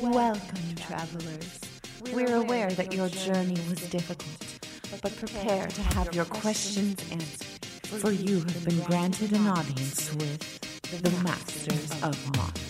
Welcome, travelers. We're aware that your journey was difficult, but prepare to have your questions answered, for you have been granted an audience with the Masters of Modern.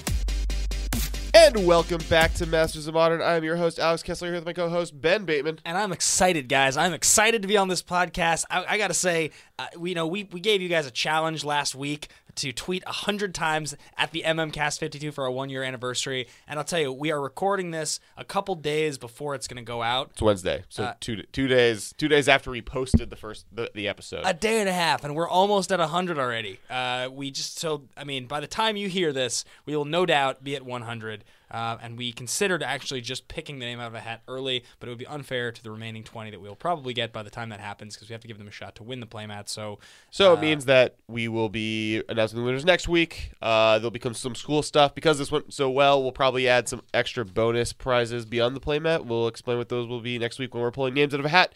And welcome back to Masters of Modern. I am your host, Alex Kessler, here with my co host, Ben Bateman. and I'm excited, guys. I'm excited to be on this podcast. I, I got to say, uh, we you know we we gave you guys a challenge last week to tweet hundred times at the MMCast 52 for our one year anniversary, and I'll tell you, we are recording this a couple days before it's going to go out. It's Wednesday, so Uh, two two days two days after we posted the first the, the episode. A day and a half, and we're almost at 100 already. Uh, we just so I mean, by the time you hear this, we will no doubt be at 100. Uh, and we considered actually just picking the name out of a hat early, but it would be unfair to the remaining 20 that we'll probably get by the time that happens because we have to give them a shot to win the playmat. So, so uh, it means that we will be announcing the winners next week. Uh, there'll become some school stuff because this went so well. We'll probably add some extra bonus prizes beyond the playmat. We'll explain what those will be next week when we're pulling names out of a hat.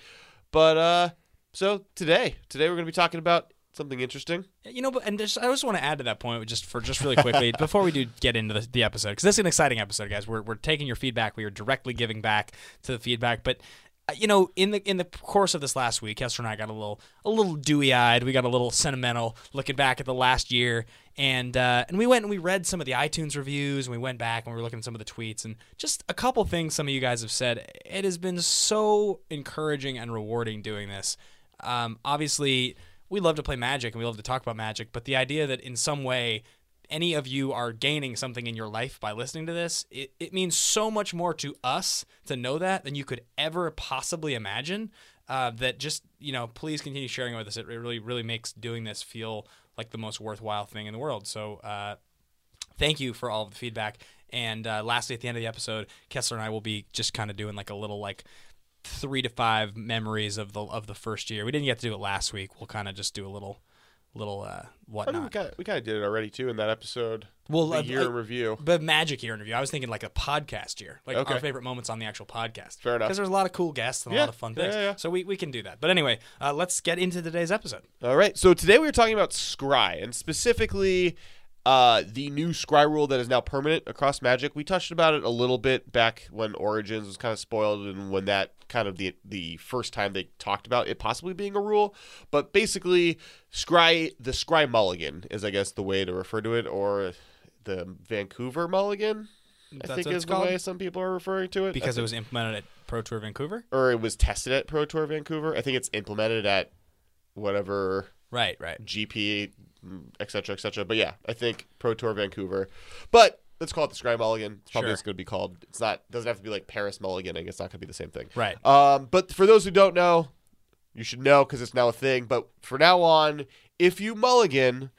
But uh, so today, today we're going to be talking about something interesting. You know, but and just, I just want to add to that point, just for just really quickly before we do get into the, the episode, because this is an exciting episode, guys. We're, we're taking your feedback, we are directly giving back to the feedback. But uh, you know, in the in the course of this last week, Kessler and I got a little a little dewy eyed. We got a little sentimental, looking back at the last year, and uh, and we went and we read some of the iTunes reviews, and we went back and we were looking at some of the tweets, and just a couple things some of you guys have said. It has been so encouraging and rewarding doing this. Um, obviously we love to play Magic and we love to talk about Magic, but the idea that in some way any of you are gaining something in your life by listening to this, it, it means so much more to us to know that than you could ever possibly imagine. Uh, that just, you know, please continue sharing it with us. It really, really makes doing this feel like the most worthwhile thing in the world. So, uh, thank you for all of the feedback. And uh, lastly, at the end of the episode, Kessler and I will be just kind of doing like a little like three to five memories of the of the first year. We didn't get to do it last week. We'll kind of just do a little little uh, I mean, we whatnot. kind of we kind of did it already too in that episode. Well, the uh, year in review. But magic year interview. I was thinking like a podcast year, like Okay. our favorite moments on the actual podcast. Fair enough. Because there's a lot of cool guests and a lot of fun things. yeah, yeah. So we, we can do that. But anyway, uh, let's get into today's episode. All right. So today we were talking about Scry and specifically uh, the new Scry rule that is now permanent across Magic. We touched about it a little bit back when Origins was kind of spoiled and when that kind of the the first time they talked about it possibly being a rule. But basically, Scry the Scry Mulligan is I guess the way to refer to it, or the Vancouver Mulligan. I think is it's the called? way some people are referring to it. Because it was implemented at Pro Tour Vancouver. or it was tested at Pro Tour Vancouver. I think it's implemented at whatever Right, right. GP, et cetera, et cetera. But yeah, I think Pro Tour Vancouver. But let's call it the Scry Mulligan. It's probably Sure. going to be called. It's not. Doesn't have to be like Paris Mulligan. I guess it's not going to be the same thing. Right. Um, but for those who don't know, you should know because it's now a thing. But for now on, if you mulligan,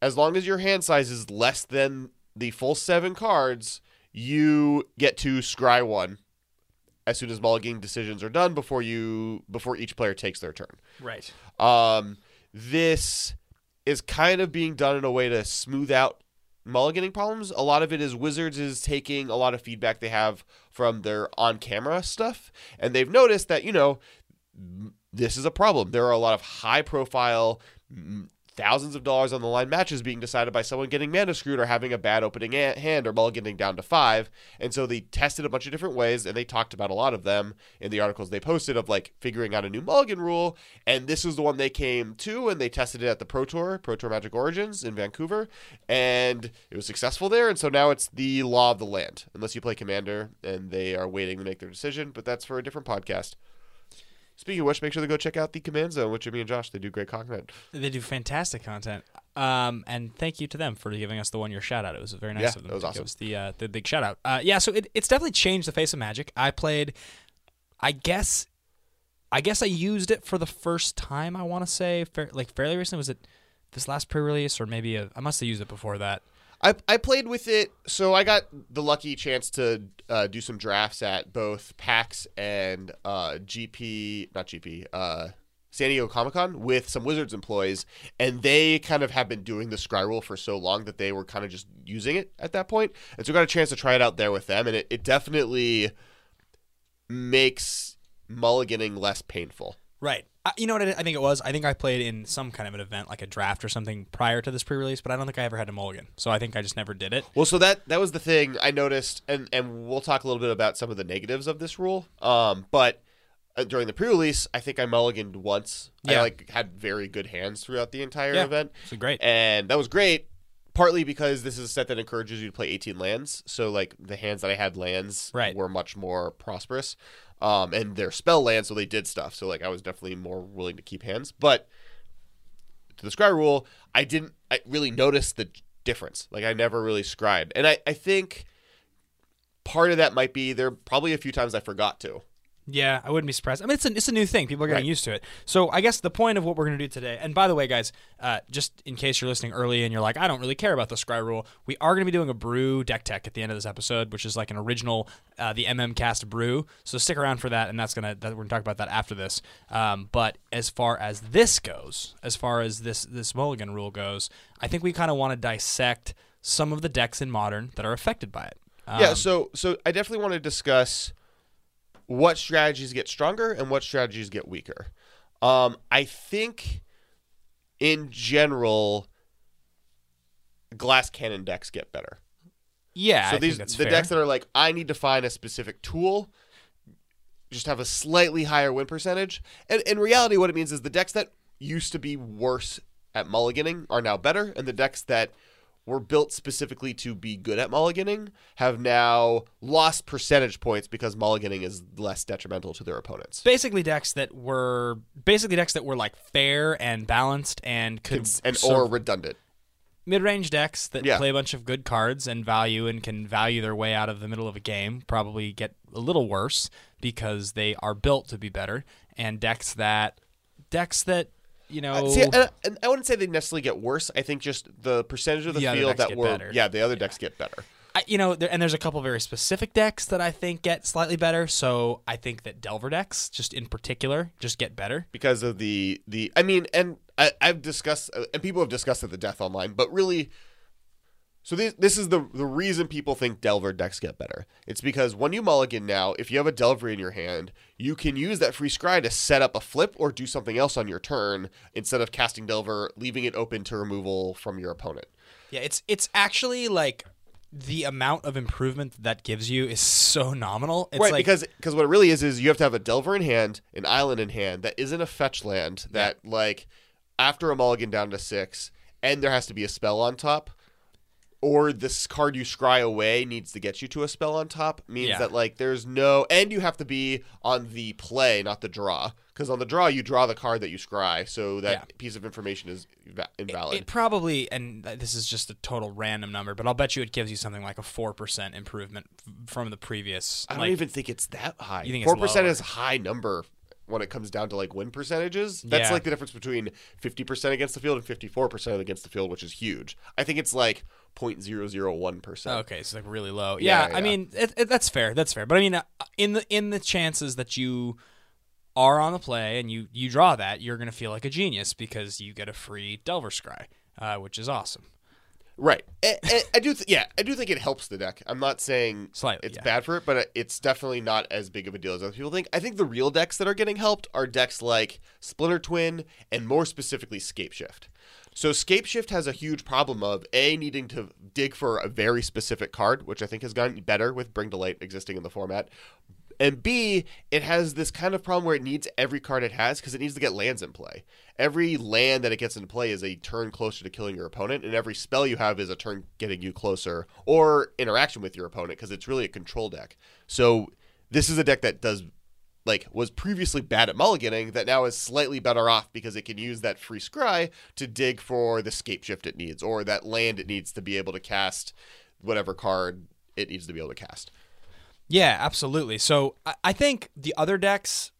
as long as your hand size is less than the full seven cards, you get to scry one. As soon as mulliganing decisions are done, before you before each player takes their turn. Right. Um, this is kind of being done in a way to smooth out mulliganing problems. A lot of it is Wizards is taking a lot of feedback they have from their on camera stuff, and they've noticed that, you know, this is a problem. There are a lot of high profile, thousands of dollars on the line matches being decided by someone getting mana screwed or having a bad opening a- hand or mulliganing down to five. And so they tested a bunch of different ways and they talked about a lot of them in the articles they posted of like figuring out a new mulligan rule. And this was the one they came to and they tested it at the Pro Tour, Pro Tour Magic Origins in Vancouver. And it was successful there. And so now it's the law of the land, unless you play Commander and they are waiting to make their decision. But that's for a different podcast. Speaking of which, make sure to go check out the Command Zone with Jimmy and Josh. They do great content. They do fantastic content. Um, and thank you to them for giving us the one year shout out. It was very nice Yeah, of them that was to awesome. give us the uh, the big shout out. Uh, yeah, so it, it's definitely changed the face of Magic. I played, I guess, I guess I used it for the first time. I want to say, fair, like fairly recently. Was it this last pre release or maybe a, I must have used it before that. I, I played with it, so I got the lucky chance to uh, do some drafts at both PAX and uh, GP, not GP, uh, San Diego Comic Con with some Wizards employees, and they kind of have been doing the Scry rule for so long that they were kind of just using it at that point, and so I got a chance to try it out there with them, and it, it definitely makes mulliganing less painful. Right. Uh, you know what I, I think it was? I think I played in some kind of an event, like a draft or something, prior to this pre-release, but I don't think I ever had a mulligan. So I think I just never did it. Well, so that that was the thing I noticed, and and we'll talk a little bit about some of the negatives of this rule. Um, but uh, during the pre-release, I think I mulliganed once. I Yeah. like had very good hands throughout the entire Yeah. event, So great. and that was great. Partly because this is a set that encourages you to play 18 lands, so like the hands that I had lands Right. were much more prosperous, um, and they're spell lands, so they did stuff. So like I was definitely more willing to keep hands, but to the scry rule, I didn't I really notice the difference. Like I never really scribed. and I I think part of that might be there probably a few times I forgot to. Yeah, I wouldn't be surprised. I mean, it's a, it's a new thing. People are getting Right. used to it. So I guess the point of what we're going to do today, and by the way, guys, uh, just in case you're listening early and you're like, I don't really care about the Scry rule, we are going to be doing a brew deck tech at the end of this episode, which is like an original, uh, the MM cast brew. So stick around for that, and that's gonna that, we're going to talk about that after this. Um, but as far as this goes, as far as this this Mulligan rule goes, I think we kind of want to dissect some of the decks in Modern that are affected by it. yeah, Um, so so I definitely want to discuss what strategies get stronger and what strategies get weaker. Um, I think in general, glass cannon decks get better. yeah. so I these the fair. decks that are like I need to find a specific tool, just have a slightly higher win percentage. And in reality, what it means is the decks that used to be worse at mulliganing are now better, and the decks that were built specifically to be good at mulliganing have now lost percentage points because mulliganing is less detrimental to their opponents. basically decks that were basically decks that were like fair and balanced and could Cons- and or redundant. mid-range decks that Yeah. play a bunch of good cards and value and can value their way out of the middle of a game probably get a little worse because they are built to be better and decks that decks that you know Uh, See, and I wouldn't say they necessarily get worse. I think just the percentage of the, The field that were better. yeah, the other decks get better. I, you know, there, and there's a couple very specific decks that I think get slightly better. So I think that Delver decks, just in particular, just get better. because of the the I mean, and I, I've discussed uh, and people have discussed at the death online, but really, so this this is the the reason people think Delver decks get better. It's because when you mulligan now, if you have a Delver in your hand, you can use that free scry to set up a flip or do something else on your turn instead of casting Delver, leaving it open to removal from your opponent. Yeah, it's it's actually like the amount of improvement that, gives you is so nominal. It's right, like, because because what it really is is you have to have a Delver in hand, an island in hand that isn't a fetch land that like after a mulligan down to six, and there has to be a spell on top, or this card you scry away needs to get you to a spell on top means Yeah. that like there's no and you have to be on the play, not the draw, because on the draw you draw the card that you scry, so that Yeah. piece of information is va- invalid. it probably and this is just a total random number, but I'll bet you it gives you something like a four percent improvement f- from the previous. I don't like, even think it's that high. You think Four percent lower? is a high number when it comes down to like win percentages. That's Yeah. like the difference between fifty percent against the field and fifty four percent against the field, which is huge. I think it's like 0.001 percent. Okay, so like really low. Yeah, Yeah, I mean it, it, that's fair. That's fair. But I mean, uh, in the in the chances that you are on the play and you you draw that, you're gonna feel like a genius because you get a free Delver Scry, uh, which is awesome. Right. I, I, I do. Th- yeah, I do think it helps the deck. I'm not saying Slightly, it's yeah. bad for it, but it's definitely not as big of a deal as other people think. I think the real decks that are getting helped are decks like Splinter Twin and more specifically Scape Shift. So Scape Shift has a huge problem of a needing to dig for a very specific card, which I think has gotten better with Bring to Light existing in the format. And B, it has this kind of problem where it needs every card it has because it needs to get lands in play. Every land that it gets into play is a turn closer to killing your opponent, and every spell you have is a turn getting you closer or interaction with your opponent because it's really a control deck. So this is a deck that does like was previously bad at mulliganing that now is slightly better off because it can use that free scry to dig for the scape shift it needs or that land it needs to be able to cast whatever card it needs to be able to cast. Yeah, absolutely. So I, I think the other decks.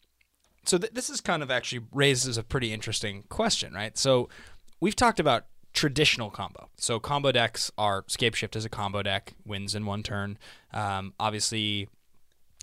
So th- this is kind of actually raises a pretty interesting question, right? So we've talked about traditional combo. So combo decks are Scape Shift is a combo deck, wins in one turn. Um, obviously,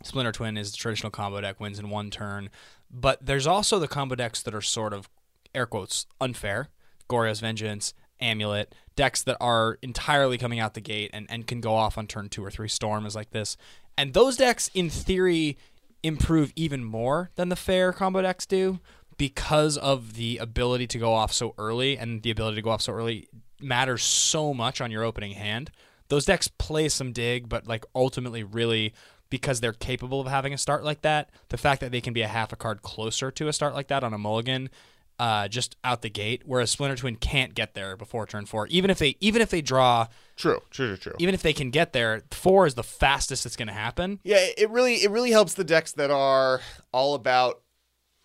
Splinter Twin is the traditional combo deck, wins in one turn. But there's also the combo decks that are sort of air quotes unfair. Goryo's Vengeance, Amulet, decks that are entirely coming out the gate and, and can go off on turn two or three. Storm is like this. And those decks, in theory, improve even more than the fair combo decks do. because of the ability to go off so early and the ability to go off so early matters so much on your opening hand. Those decks play some dig, but like ultimately, really, because they're capable of having a start like that, the fact that they can be a half a card closer to a start like that on a mulligan, uh, just out the gate, whereas Splinter Twin can't get there before turn four. Even if they even if they draw, True, true, true, true. even if they can get there, four is the fastest it's going to happen. Yeah, it really it really helps the decks that are all about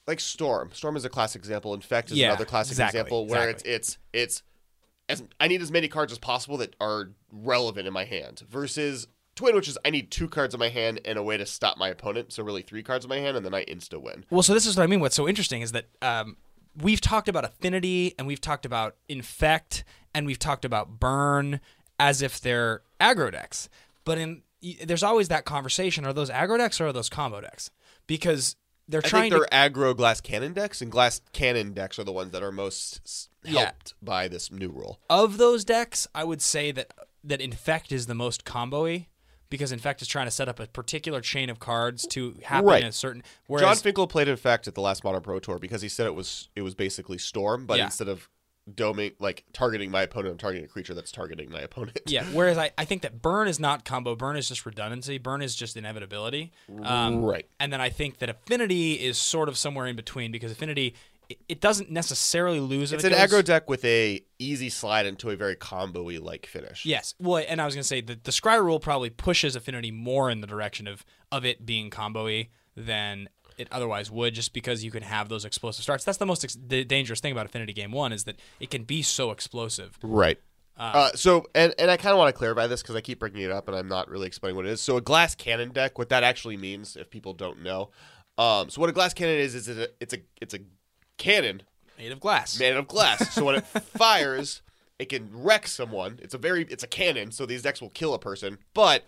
like Storm. Storm is a classic example. Infect is Yeah, another classic exactly, example where exactly. it's it's it's as I need as many cards as possible that are relevant in my hand versus Twin, which is I need two cards in my hand and a way to stop my opponent. So really three cards in my hand and then I insta win. Well, so this is what I mean. What's so interesting is that um, we've talked about affinity and we've talked about infect and we've talked about burn as if they're aggro decks. But in there's always that conversation: are those aggro decks or are those combo decks? Because they're I trying think to they're aggro glass cannon decks, and glass cannon decks are the ones that are most s- Yeah. helped by this new rule. of those decks, I would say that that infect is the most combo-y because infect is trying to set up a particular chain of cards to happen Right. in a certain. Way. Jon Finkel played Infect at the last Modern Pro Tour because he said it was it was basically Storm, but Yeah. instead of doming like targeting my opponent, I'm targeting a creature that's targeting my opponent. Yeah, whereas I, I think that burn is not combo. Burn is just redundancy. Burn is just inevitability. Um, Right. And then I think that affinity is sort of somewhere in between because affinity it, doesn't necessarily lose. It's it an goes- aggro deck with a easy slide into a very combo-y like finish. Yes. Well, and I was gonna say that the scry rule probably pushes affinity more in the direction of of it being combo-y than it otherwise would, just because you can have those explosive starts. That's the most ex- the dangerous thing about Affinity Game One is that it can be so explosive. Right. Uh, so, and, and I kind of want to clarify this because I keep bringing it up and I'm not really explaining what it is. So, a glass cannon deck, what that actually means, if people don't know. Um, so, what a glass cannon is, is it a, it's a it's a cannon Made of glass. made of glass. so when it fires, it can wreck someone. It's a very it's a cannon, so these decks will kill a person, but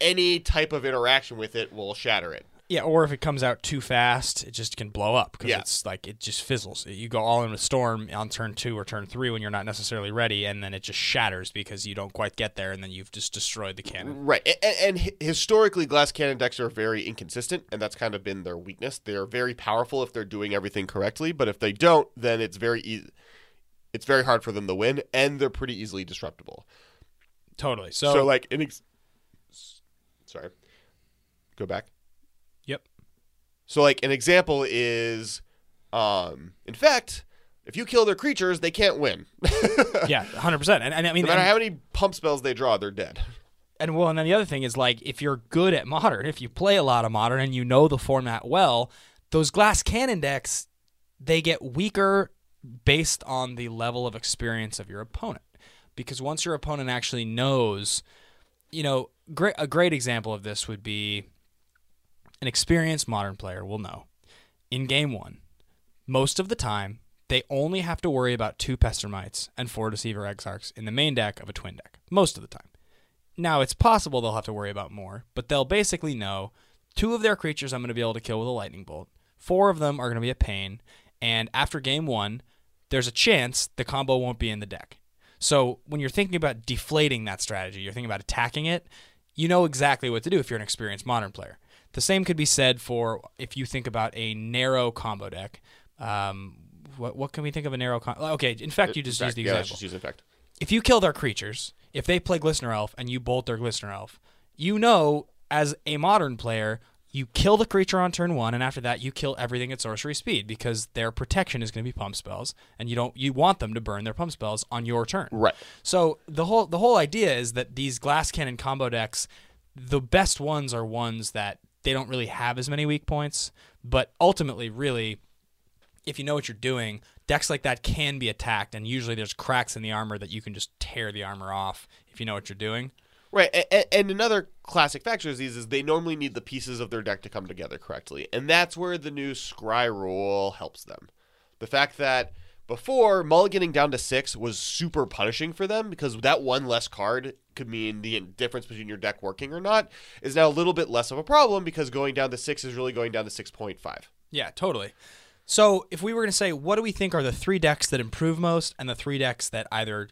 any type of interaction with it will shatter it. Yeah, or if it comes out too fast, it just can blow up because Yeah. it's like it just fizzles. You go all in with storm on turn two or turn three when you're not necessarily ready, and then it just shatters because you don't quite get there, and then you've just destroyed the cannon. Right. And, and historically glass cannon decks are very inconsistent and that's kind of been their weakness. They're very powerful if they're doing everything correctly, but if they don't, then it's very easy it's very hard for them to win and they're pretty easily disruptible. Totally. So, So, like an ex- sorry. Go back. So like an example is um Infect, if you kill their creatures, they can't win. yeah, hundred percent. And, and I mean, no matter and, how many pump spells they draw, they're dead. and well, and then the other thing is like if you're good at modern, if you play a lot of modern and you know the format well, those glass cannon decks they get weaker based on the level of experience of your opponent. Because once your opponent actually knows, you know, great a great example of this would be an experienced modern player will know in game one, most of the time they only have to worry about two Pestermites and four Deceiver Exarchs in the main deck of a twin deck. Most of the time. Now it's possible they'll have to worry about more, but they'll basically know two of their creatures I'm going to be able to kill with a lightning bolt. Four of them are going to be a pain, and after game one, there's a chance the combo won't be in the deck. So when you're thinking about deflating that strategy, you're thinking about attacking it, you know exactly what to do if you're an experienced modern player. The same could be said for if you think about a narrow combo deck. Um, what, what can we think of a narrow combo? Okay, Infect, you just use the yeah, example just use infect. if you kill their creatures, if they play Glistener Elf and you bolt their Glistener Elf, you know as a modern player, you kill the creature on turn one, and after that, you kill everything at sorcery speed because their protection is going to be pump spells, and you don't you want them to burn their pump spells on your turn. Right. So the whole the whole idea is that these glass cannon combo decks, the best ones are ones that they don't really have as many weak points, but ultimately, really, if you know what you're doing, decks like that can be attacked, and usually there's cracks in the armor that you can just tear the armor off if you know what you're doing. Right, and, another classic factor is these is they normally need the pieces of their deck to come together correctly, and that's where the new scry rule helps them. The fact that before mulliganing down to six was super punishing for them because that one less card could mean the difference between your deck working or not is now a little bit less of a problem because going down to six is really going down to six point five. Yeah, totally. So if we were going to say what do we think are the three decks that improve most and the three decks that either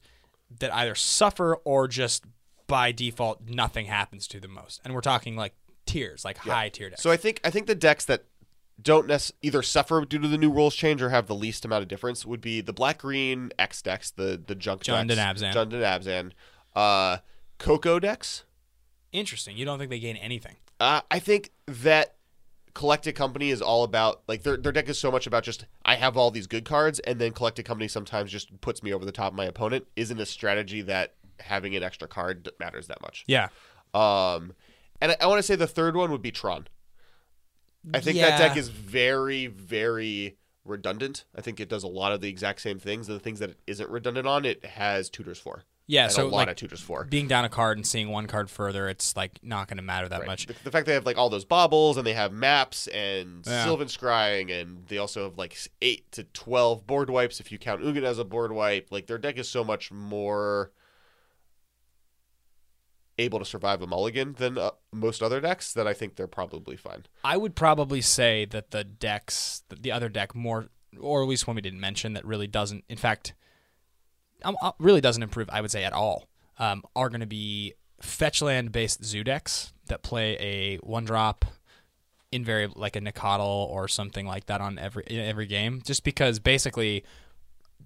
that either suffer or just by default nothing happens to them most. And we're talking like tiers, like high tier decks. So I think I think the decks that don't nec- either suffer due to the new rules change or have the least amount of difference would be the black green X decks, the the junk Jund decks, and Abzan. Jund and Abzan, uh, Coco decks. Interesting. You don't think they gain anything? Uh, I think that Collected Company is all about like their their deck is so much about just I have all these good cards, and then Collected Company sometimes just puts me over the top of my opponent. Isn't a strategy that having an extra card matters that much. Yeah. Um, and I, I want to say the third one would be Tron. I think Yeah. that deck is very, very redundant. I think it does a lot of the exact same things. And the things that it isn't redundant on, it has tutors for. Yeah. So a lot like of tutors for. being down a card and seeing one card further, it's like not going to matter that Right. much. The, the fact they have like all those baubles and they have maps and Yeah. Sylvan Scrying and they also have like eight to twelve board wipes if you count Ugin as a board wipe. Like their deck is so much more able to survive a mulligan than uh, most other decks that I think they're probably fine. I would probably say that the decks, the- the other deck, more or at least one we didn't mention that really doesn't, in fact, really doesn't improve. I would say at all. Um, are going to be fetch land based zoo decks that play a one drop invariable like a Nacatl or something like that on every every game. Just because basically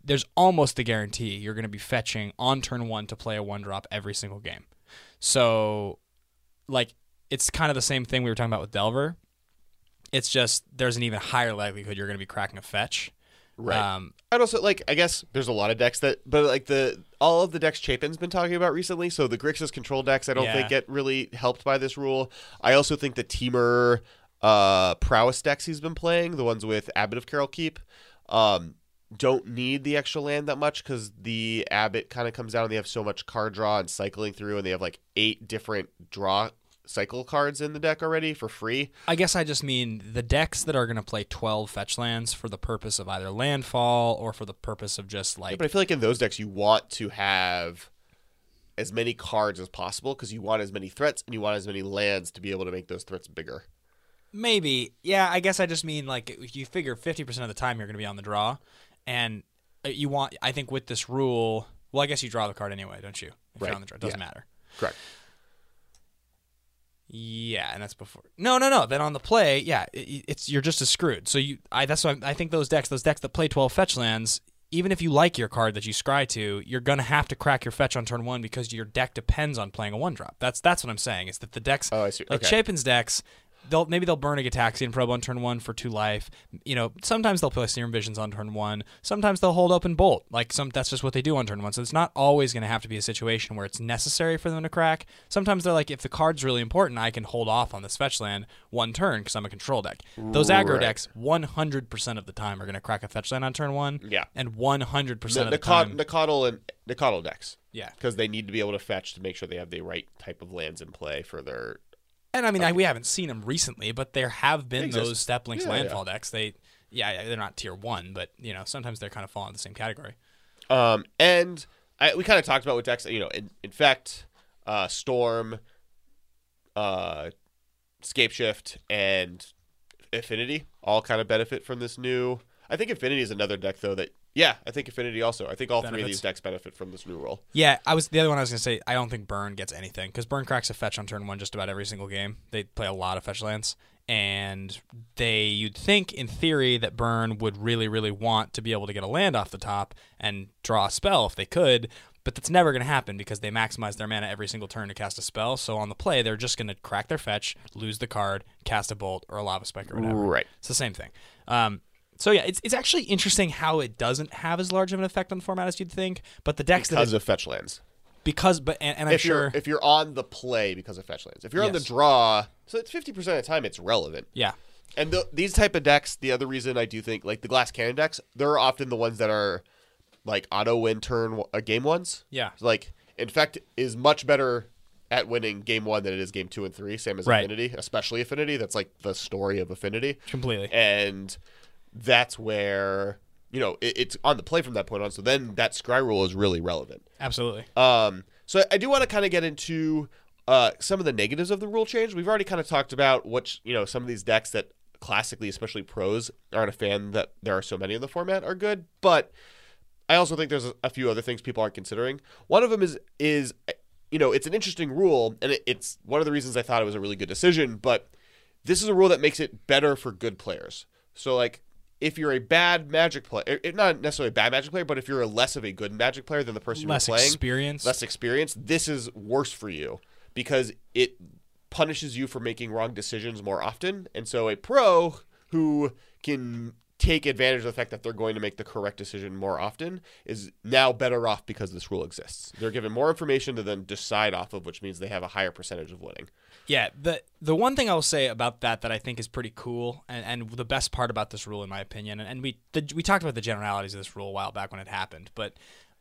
there's almost a guarantee you're going to be fetching on turn one to play a one drop every single game. So, like, it's kind of the same thing we were talking about with Delver. It's just there's an even higher likelihood you're going to be cracking a fetch. Right. Um, I'd also like I guess there's a lot of decks that but like the all of the decks Chapin's been talking about recently, so the Grixis control decks I don't Yeah. think get really helped by this rule. I also think the Temur uh prowess decks he's been playing, the ones with Abbot of Keral Keep, um don't need the extra land that much because the Abbot kind of comes down and they have so much card draw and cycling through and they have like eight different draw cycle cards in the deck already for free. I guess I just mean the decks that are going to play 12 fetch lands for the purpose of either landfall or for the purpose of just Yeah, like but I feel like in those decks you want to have as many cards as possible because you want as many threats and you want as many lands to be able to make those threats bigger. maybe yeah. I guess I just mean like if you figure 50% of the time you're going to be on the draw, and uh, you want. I think with this rule, well, I guess you draw the card anyway, don't you? If Right. you're on the draw, it doesn't Yeah. matter. Correct. Yeah, and that's before. No, no, no. Then on the play, yeah, it, it's you're just as screwed. So you, I that's why I think those decks, those decks that play 12 fetch lands, even if you like your card that you scry to, you're gonna have to crack your fetch on turn one because your deck depends on playing a one drop. That's that's what I'm saying. Is that the decks Oh, I see. like Okay. Chapin's decks. They'll maybe they'll burn a Gitaxian probe on turn one for two life. You know, sometimes they'll play Serum Visions on turn one. Sometimes they'll hold open bolt. Like some that's just what they do on turn one. So it's not always going to have to be a situation where it's necessary for them to crack. Sometimes they're like, if the card's really important, I can hold off on this fetch land one turn because I'm a control deck. Those aggro Right. decks, 100% of the time, are going to crack a fetch land on turn one. Yeah. and 100% The, of the the time, Nacatl and Nacatl decks yeah. because they need to be able to fetch to make sure they have the right type of lands in play for their. And I mean, I, we haven't seen them recently, but there have been those Steppe Lynx Yeah, landfall decks. They, yeah, yeah, they're not tier one, but you know, sometimes they're kind of fall in the same category. Um, and I, we kind of talked about with decks, you know, in, Infect, uh, Storm, uh, Scape Shift, and Affinity all kind of benefit from this new. I think Affinity is another deck though that yeah, I think Affinity also. I think all three of these decks benefit from this new rule. Yeah, I was the other one I was gonna say. I don't think Burn gets anything because Burn cracks a fetch on turn one just about every single game. They play a lot of fetch lands, and they you'd think in theory that Burn would really really want to be able to get a land off the top and draw a spell if they could. But that's never going to happen because they maximize their mana every single turn to cast a spell. So on the play, they're just going to crack their fetch, lose the card, cast a bolt or a lava spike or whatever. Right. It's the same thing. Um, so yeah, it's it's actually interesting how it doesn't have as large of an effect on the format as you'd think. But the decks that Because it, of fetch lands. because but and, and I'm if sure you're if you're on the play because of fetch lands. If you're on the draw, so it's fifty percent of the time it's relevant. yeah And the, these type of decks, the other reason I do think like the glass cannon decks, they're often the ones that are like auto win turn uh, game ones. yeah Like Infect is much better at winning game one than it is game two and three. Same as Right. Affinity, especially Affinity. That's like the story of Affinity, completely and that's where you know it, it's on the play from that point on. So then that scry rule is really relevant. absolutely Um, so I do want to kind of get into uh, some of the negatives of the rule change. We've already kind of talked about which you know some of these decks that classically, especially pros, aren't a fan that there are so many in the format are good. But I also think there's a, a few other things people aren't considering. One of them is is you know it's an interesting rule, and it, it's one of the reasons I thought it was a really good decision. But this is a rule that makes it better for good players. So like if you're a bad magic player, eh, eh, not necessarily a bad magic player, but if you're a less of a good magic player than the person Less you're playing, experience. less experience, this is worse for you because it punishes you for making wrong decisions more often. And so a pro who can take advantage of the fact that they're going to make the correct decision more often is now better off because this rule exists. They're given more information to then decide off of, which means they have a higher percentage of winning. Yeah, the the one thing I will say about that that I think is pretty cool, and, and the best part about this rule, in my opinion, and, and we the, we talked about the generalities of this rule a while back when it happened, but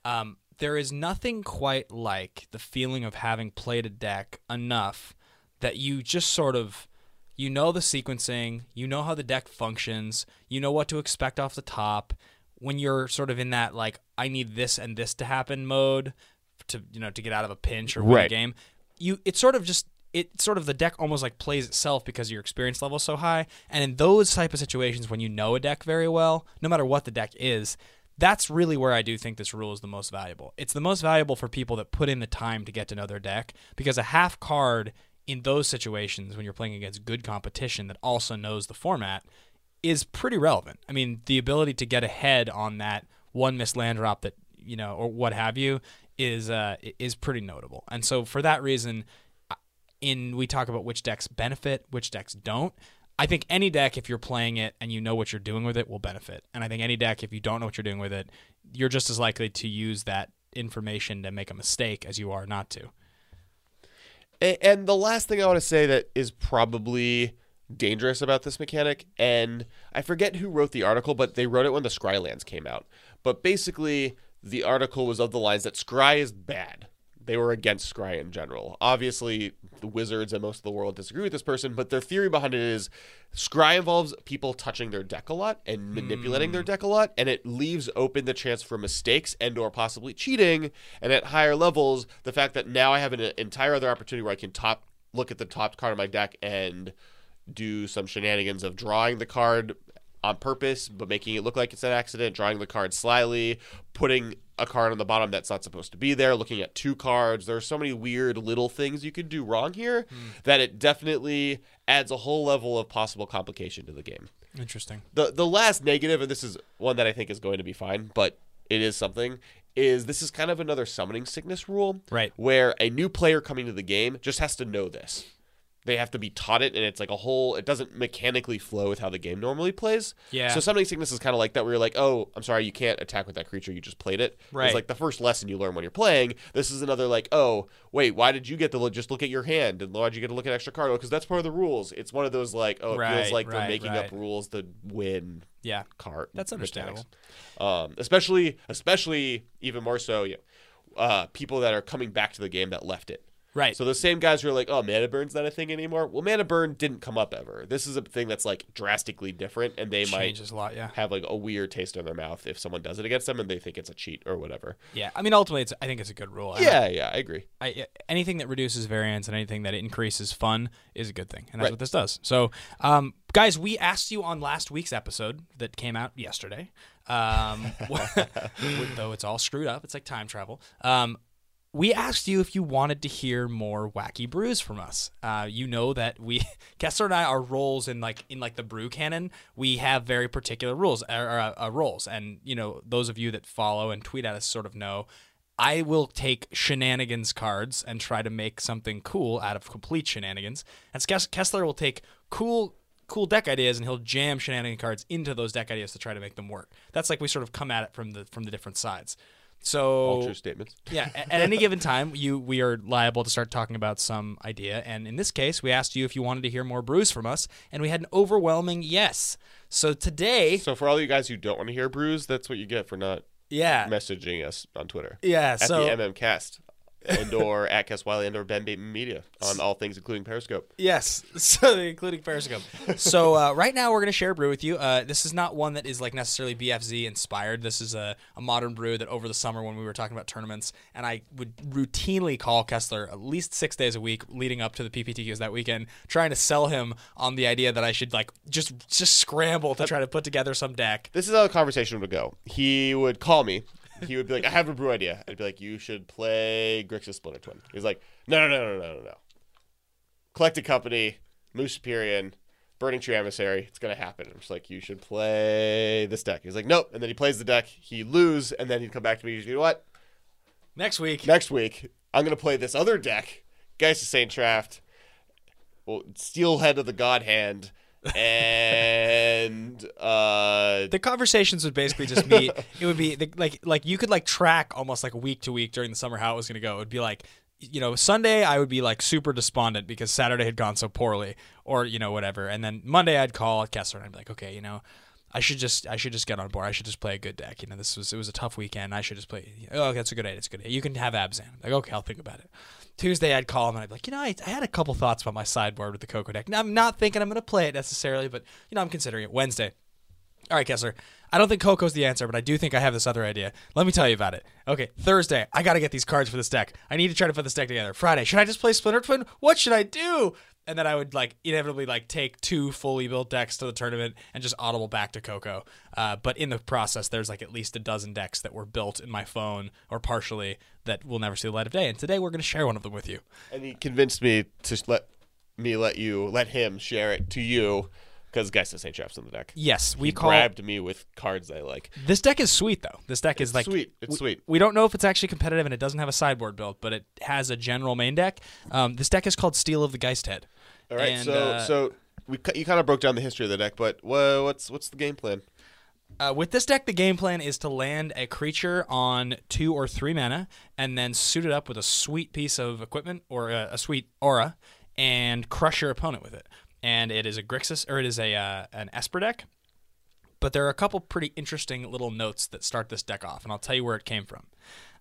um, there is nothing quite like the feeling of having played a deck enough that you just sort of you know the sequencing, you know how the deck functions, you know what to expect off the top. When you're sort of in that like I need this and this to happen mode to you know to get out of a pinch or win a game, you it's sort of just it sort of the deck almost like plays itself because your experience level is so high. And in those type of situations when you know a deck very well, no matter what the deck is, that's really where I do think this rule is the most valuable. It's the most valuable for people that put in the time to get to know their deck because a half card in those situations when you're playing against good competition that also knows the format is pretty relevant. I mean, the ability to get ahead on that one missed land drop that you know or what have you is uh, is pretty notable. And so for that reason, in we talk about which decks benefit, which decks don't. I think any deck, if you're playing it and you know what you're doing with it, will benefit. And I think any deck, if you don't know what you're doing with it, you're just as likely to use that information to make a mistake as you are not to. And the last thing I want to say that is probably dangerous about this mechanic, and I forget who wrote the article, but they wrote it when the Scrylands came out. But basically, the article was of the lines that Scry is bad. They were against Scry in general. Obviously, the wizards and most of the world disagree with this person, but their theory behind it is Scry involves people touching their deck a lot and manipulating their hmm. deck a lot, and it leaves open the chance for mistakes and or possibly cheating. And at higher levels, the fact that now I have an entire other opportunity where I can top look at the top card of my deck and do some shenanigans of drawing the card on purpose, but making it look like it's an accident, drawing the card slyly, putting a card on the bottom that's not supposed to be there, looking at two cards. There are so many weird little things you could do wrong here hmm. that it definitely adds a whole level of possible complication to the game. Interesting. The the last negative, and this is one that I think is going to be fine, but it is something, is this is kind of another summoning sickness rule. Right. Where a new player coming to the game just has to know this. They have to be taught it, and it's like a whole. It doesn't mechanically flow with how the game normally plays. Yeah. So summoning sickness is kind of like that, where you're like, "Oh, I'm sorry, you can't attack with that creature. You just played it." Right. It's like the first lesson you learn when you're playing. This is another like, "Oh, wait, why did you get to look, just look at your hand, and why did you get to look at extra card? Because that's part of the rules." It's one of those like, "Oh, it Right, feels like right, they're making right. up rules to win Yeah. card. That's understandable. Um, especially, especially even more so, know, uh, people that are coming back to the game that left it. Right. So the same guys who are like, "Oh, mana burn's not a thing anymore." Well, mana burn didn't come up ever. This is a thing that's like drastically different, and they changes a lot. Yeah. might have like a weird taste in their mouth if someone does it against them and they think it's a cheat or whatever. Yeah. I mean, ultimately, it's I think it's a good rule. And Yeah, yeah, I agree. I, anything that reduces variance and anything that increases fun is a good thing, and that's Right. what this does. So, um, guys, we asked you on last week's episode that came out yesterday, um, though it's all screwed up. It's like time travel. Um, we asked you if you wanted to hear more wacky brews from us. Uh, you know that we Kessler and I our roles in like in like the brew canon. We have very particular rules or uh, uh, roles, and you know those of you that follow and tweet at us sort of know. I will take shenanigans cards and try to make something cool out of complete shenanigans. And Kessler will take cool cool deck ideas and he'll jam shenanigan cards into those deck ideas to try to make them work. That's like we sort of come at it from the from the different sides. So All true statements. yeah, at any given time, you we are liable to start talking about some idea, and in this case, we asked you if you wanted to hear more brews from us, and we had an overwhelming yes. So today, So for all you guys who don't want to hear brews, that's what you get for not yeah, messaging us on Twitter yeah. at So the MM Cast and or at Cast Wiley and or Ben Bateman Media on all things including Periscope. Yes, so including Periscope. so uh, right now we're gonna share a brew with you. Uh, this is not one that is like necessarily BFZ inspired. This is a, a modern brew that over the summer when we were talking about tournaments, and I would routinely call Kessler at least six days a week leading up to the PPTQs that weekend, trying to sell him on the idea that I should like just just scramble to try to put together some deck. This is how the conversation would go. He would call me. He would be like, "I have a brew idea." I'd be like, "You should play Grixis Splinter Twin." He's like, "No, no, no, no, no, no, no. Collected Company, Moose Superior, Burning Tree Emissary. It's gonna happen. I'm just like, you should play this deck. He's like, nope. And then he plays the deck. He lose, and then he'd come back to me. He's like, you know what? Next week. Next week, I'm gonna play this other deck, Geist of Saint Traft, well, Steelhead of the God Hand, and uh, the conversations would basically just be it would be the, like like you could like track almost like week to week during the summer how it was going to go it would be like you know sunday i would be like super despondent because saturday had gone so poorly or you know whatever and then monday i'd call kessler and i'd be like okay you know I should just I should just get on board. I should just play a good deck. You know, this was it was a tough weekend. I should just play. Oh, that's a good idea. It's a good. Idea. You can have Abzan. Like, okay, I'll think about it. Tuesday, I'd call him and I'd be like, you know, I, I had a couple thoughts about my sideboard with the Coco deck. Now, I'm not thinking I'm going to play it necessarily, but you know, I'm considering it. Wednesday. All right, Kessler. I don't think Coco's the answer, but I do think I have this other idea. Let me tell you about it. Okay, Thursday, I got to get these cards for this deck. I need to try to put this deck together. Friday, should I just play Splinter Twin? What should I do? And then I would like inevitably like take two fully built decks to the tournament and just audible back to Coco. Uh, but in the process, there's like at least a dozen decks that were built in my phone or partially that will never see the light of day. And today we're going to share one of them with you. And he convinced me to let me let you let him share it to you because Geist of Saint Traft's in the deck. Yes, we he call grabbed me with cards I like. This deck is sweet though. This deck It's is like sweet. It's we, sweet. We don't know if it's actually competitive and it doesn't have a sideboard built, but it has a general main deck. Um, this deck is called Steel of the Geist Head. All right, And, so uh, so we you kind of broke down the history of the deck, but wha- what's what's the game plan? Uh, with this deck, the game plan is to land a creature on two or three mana, and then suit it up with a sweet piece of equipment or a, a sweet aura, and crush your opponent with it. And it is a Grixis, or it is a uh, an Esper deck. But there are a couple pretty interesting little notes that start this deck off, and I'll tell you where it came from.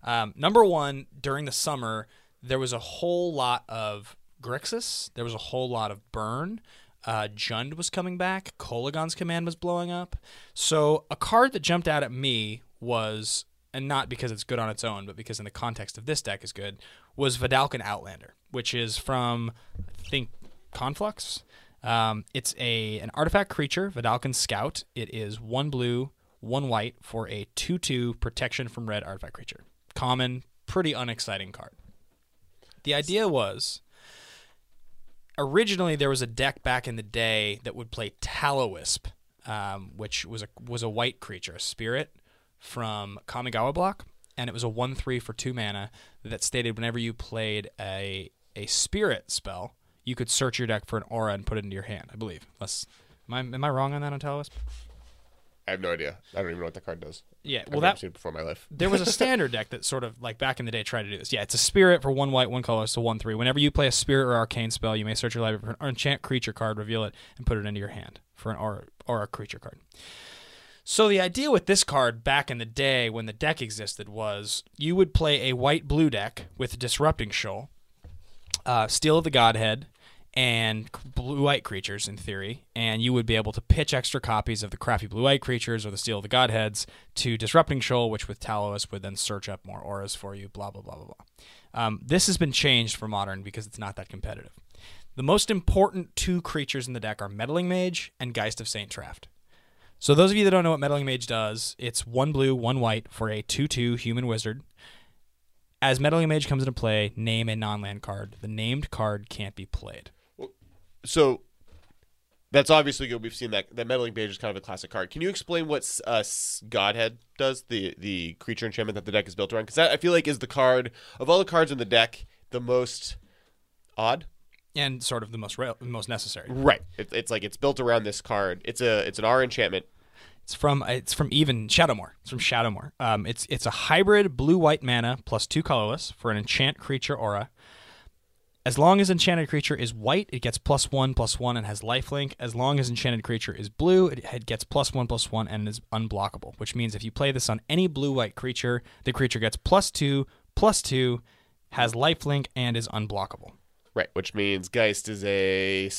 Um, number one, during the summer, there was a whole lot of Grixis. There was a whole lot of Burn. Uh, Jund was coming back. Kolaghan's command was blowing up. So a card that jumped out at me was, and not because it's good on its own, but because in the context of this deck is good, was Vedalken Outlander, which is from I think Conflux. Um, it's a an artifact creature, Vedalken Scout. It is one blue, one white for a two-two protection from red artifact creature. Common, pretty unexciting card. The idea was originally there was a deck back in the day that would play Tallowisp, um, which was a was a white creature, a spirit from Kamigawa block, and it was a one three for two mana that stated whenever you played a a spirit spell, you could search your deck for an aura and put it into your hand. I believe. Unless, am I am I wrong on that on Tallowisp? I have no idea. I don't even know what that card does. Yeah. I've Well, never that seen it before in my life. there was a standard deck that sort of like back in the day tried to do this. Yeah, it's a spirit for one white, one color, so one three. Whenever you play a spirit or arcane spell, you may search your library for an enchant creature card, reveal it, and put it into your hand for an aura or a creature card. So the idea with this card back in the day when the deck existed was you would play a white blue deck with disrupting shoal, uh, Steel of the Godhead, and blue white creatures in theory, and you would be able to pitch extra copies of the crappy blue white creatures or the Steel of the Godheads to Disrupting Shoal, which with Talos would then search up more auras for you, blah, blah, blah, blah, blah. Um, this has been changed for modern because it's not that competitive. The most important two creatures in the deck are Meddling Mage and Geist of Saint Traft. So those of you that don't know what Meddling Mage does, it's one blue, one white for a 2-2 human wizard. As Meddling Mage comes into play, name a non-land card. The named card can't be played. So that's obviously good. We've seen that that meddling mage is kind of a classic card. Can you explain what uh, Godhead does? The the creature enchantment that the deck is built around? Because that I feel like is the card of all the cards in the deck the most odd. and sort of the most real, most necessary. Right. It, it's like it's built around this card. It's a it's an R enchantment. It's from it's from even Shadowmoor. It's from Shadowmoor. Um, it's it's a hybrid blue white mana plus two colorless for an enchant creature aura. As long as enchanted creature is white, it gets plus one plus one and has lifelink. As long as enchanted creature is blue, it, gets plus one plus one and is unblockable. Which means if you play this on any blue white creature, the creature gets plus two plus two, has lifelink and is unblockable. Right. Which means Geist is a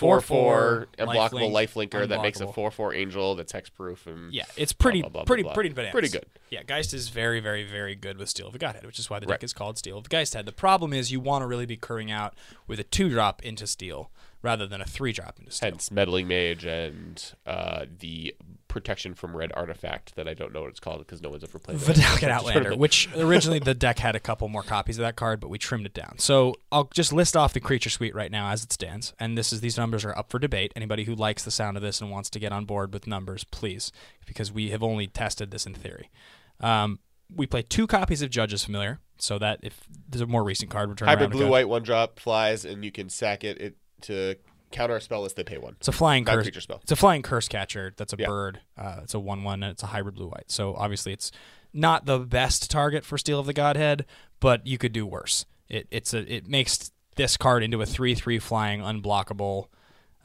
Four, four unblockable life linker that makes a four four angel that's hexproof and Yeah, it's pretty, blah, blah, blah, pretty, pretty bananas. Pretty good. Yeah, Geist is very, very, very good with Steel of the Godhead, which is why the Right. deck is called Steel of the Geist Head. The problem is you want to really be curving out with a two drop into Steel rather than a three drop into Steel. hence meddling mage and uh, the protection from red artifact that I don't know what it's called because no one's ever played. it. Vedalken Outlander, which originally the deck had a couple more copies of that card, but we trimmed it down. So I'll just list off the creature suite right now as it stands, and this is these numbers are up for debate. Anybody who likes the sound of this and wants to get on board with numbers, please, because we have only tested this in theory. Um, we play two copies of Judge's Familiar, so that if there's a more recent card, return hybrid blue white one drop flies and you can sack it, it to counter a spell list they pay one. It's a flying curse. Spell. It's a flying curse catcher. That's a Yeah. bird. Uh, it's a one-one, and it's a hybrid blue-white. So obviously, it's not the best target for Steel of the Godhead, but you could do worse. It it's a it makes this card into a three-three flying unblockable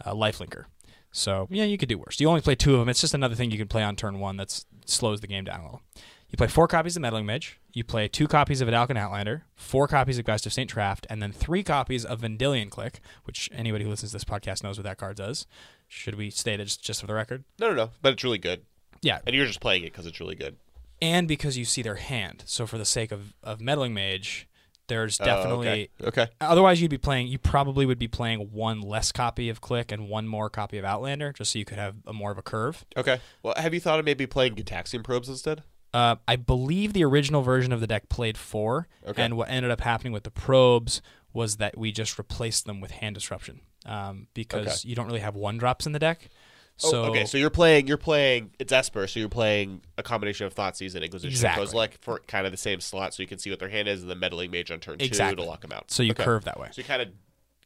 uh, lifelinker. So yeah, you could do worse. You only play two of them. It's just another thing you can play on turn one that slows the game down a little. You play four copies of Meddling Mage. You play two copies of Vedalken Outlander, four copies of Geist of St. Traft, and then three copies of Vendilion Clique, which anybody who listens to this podcast knows what that card does. Should we state it just, just for the record? No, no, no. But it's really good, Yeah, and you're just playing it because it's really good. and because you see their hand. So for the sake of, of Meddling Mage, there's Oh, definitely. okay. okay. Otherwise, you'd be playing. You probably would be playing one less copy of Clique and one more copy of Outlander, just so you could have a more of a curve. Okay. Well, have you thought of maybe playing Gitaxian probes instead? Uh, I believe the original version of the deck played four, Okay. and what ended up happening with the probes was that we just replaced them with hand disruption um, because Okay. you don't really have one drops in the deck. Oh, So okay, so you're playing. You're playing. It's Esper, so you're playing a combination of Thoughtseize and Inquisition. Exactly. So like for kind of the same slot, so you can see what their hand is, and then meddling mage on turn two to lock them out. so you Okay. curve that way. So you kind of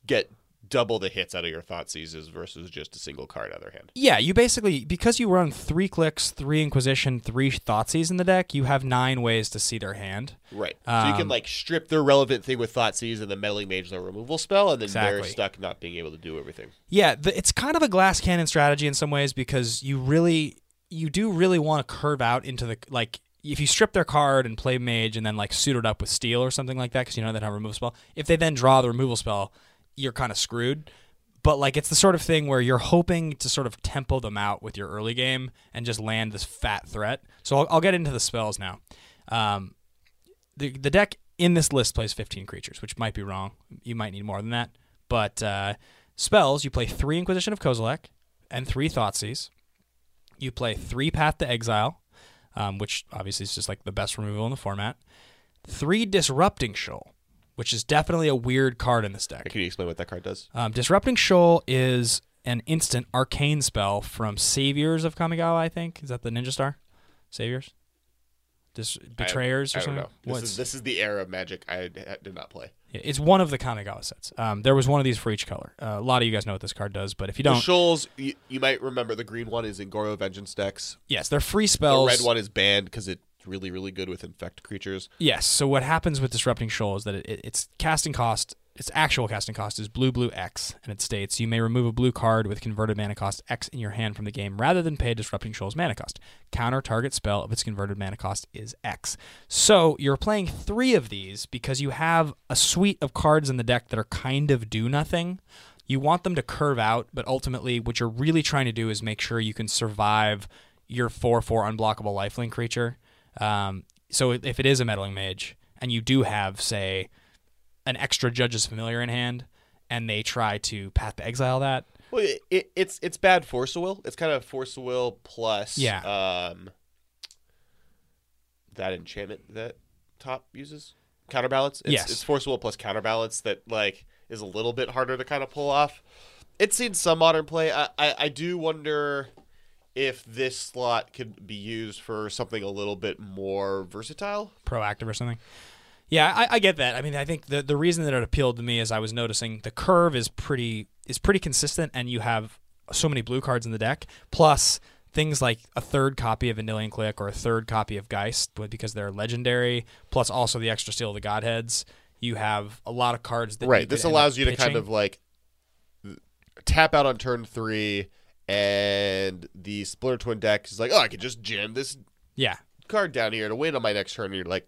get double the hits out of your Thoughtseizes versus just a single card out of their hand. Yeah, you basically because you run three Cliques, three Inquisition, three Thoughtseize in the deck, you have nine ways to see their hand. Right. so you can Um, like strip their relevant thing with Thoughtseize and then meddling mage their removal spell, and then they're stuck not being able to do everything. Yeah, the, it's kind of a glass cannon strategy in some ways because you really you do really want to curve out into the like if you strip their card and play mage and then like suit it up with steel or something like that because you know they don't have a removal spell. If they then draw the removal spell, you're kind of screwed. But like it's the sort of thing where you're hoping to sort of tempo them out with your early game and just land this fat threat. So I'll, I'll get into the spells now. Um, the the deck in this list plays 15 creatures, which might be wrong. You might need more than that. But uh, spells, you play three Inquisition of Kozilek and three Thoughtseize. You play three Path to Exile, um, which obviously is just like the best removal in the format. Three Disrupting Shoal, which is definitely a weird card in this deck. Can you explain what that card does? Um, Disrupting Shoal is an instant arcane spell from Saviors of Kamigawa, I think. Is that the Ninja Star? Saviors? Dis- Betrayers I, don't something? know. This is this is the era of Magic I did not play. It's one of the Kamigawa sets. Um, there was one of these for each color. Uh, a lot of you guys know what this card does, but if you don't, Shoals, you, you might remember the green one is in Goryo's Vengeance decks. yes, they're free spells. The red one is banned because it's really, really good with infect creatures. Yes. So what happens with Disrupting Shoal is that it, it, its casting cost, its actual casting cost is blue blue X, and it states you may remove a blue card with converted mana cost X in your hand from the game rather than pay Disrupting Shoal's mana cost. Counter target spell of its converted mana cost is X. So you're playing three of these because you have a suite of cards in the deck that are kind of do nothing. You want them to curve out, but ultimately, what you're really trying to do is make sure you can survive your 4 4 unblockable lifelink creature. Um, so if it is a meddling mage, and you do have, say, an extra Judge's Familiar in hand, and they try to Path to Exile that, Well, it, it, it's it's bad force of will. It's kind of force of will plus Yeah. um that enchantment that top uses counterbalance. It's, Yes. it's force of will plus counterbalance that like is a little bit harder to kind of pull off. It's seen some modern play. I, I I do wonder if this slot could be used for something a little bit more versatile. proactive or something. Yeah, I, I get that. I mean, I think the the reason that it appealed to me is I was noticing the curve is pretty is pretty consistent, and you have so many blue cards in the deck, plus things like a third copy of Vendilion Clique or a third copy of Geist but because they're legendary, plus also the extra Steel of the Godheads. You have a lot of cards that right. This allows you to kind of like tap out on turn three, and the Splinter Twin deck is like, oh, I could just jam this yeah card down here to win on my next turn. And you're like,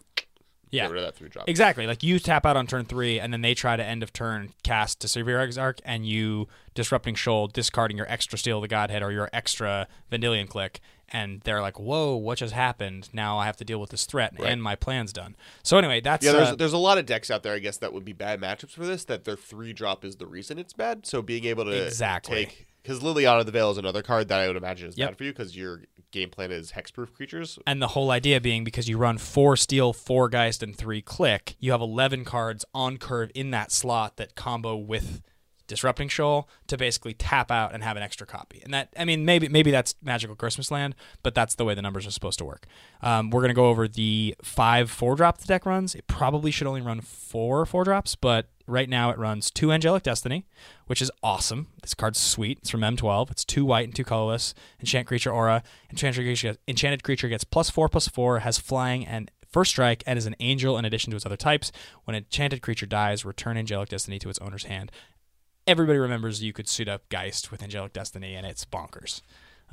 yeah get rid of that three drop. Exactly. Like you tap out on turn three, and then they try to end of turn cast Deceiver Exarch, and you disrupting shoal, discarding your extra Steel of the Godhead or your extra Vendilion Clique, and they're like, "Whoa, what just happened? Now I have to deal with this threat, Right. and my plan's done." So anyway, that's Yeah, there's uh, there's a lot of decks out there, I guess, that would be bad matchups for this. That their three drop is the reason it's bad. So being able to Exactly. take because Liliana the Veil is another card that I would imagine is Yep. bad for you because you're game plan is hexproof creatures. And the whole idea being because you run four steel, four geist, and three click, you have 11 cards on curve in that slot that combo with disrupting shoal to basically tap out and have an extra copy. And that, I mean, maybe maybe that's magical Christmas land, but that's the way the numbers are supposed to work. Um, we're gonna go over the five four drop the deck runs. It probably should only run four four drops, but right now it runs two Angelic Destiny, which is awesome. This card's sweet. It's from M12. It's two white and two colorless. Enchant creature aura. Enchanted creature, enchanted creature gets plus four plus four, has flying and first strike, and is an angel in addition to its other types. When an enchanted creature dies, return Angelic Destiny to its owner's hand. Everybody remembers you could suit up Geist with Angelic Destiny, and it's bonkers.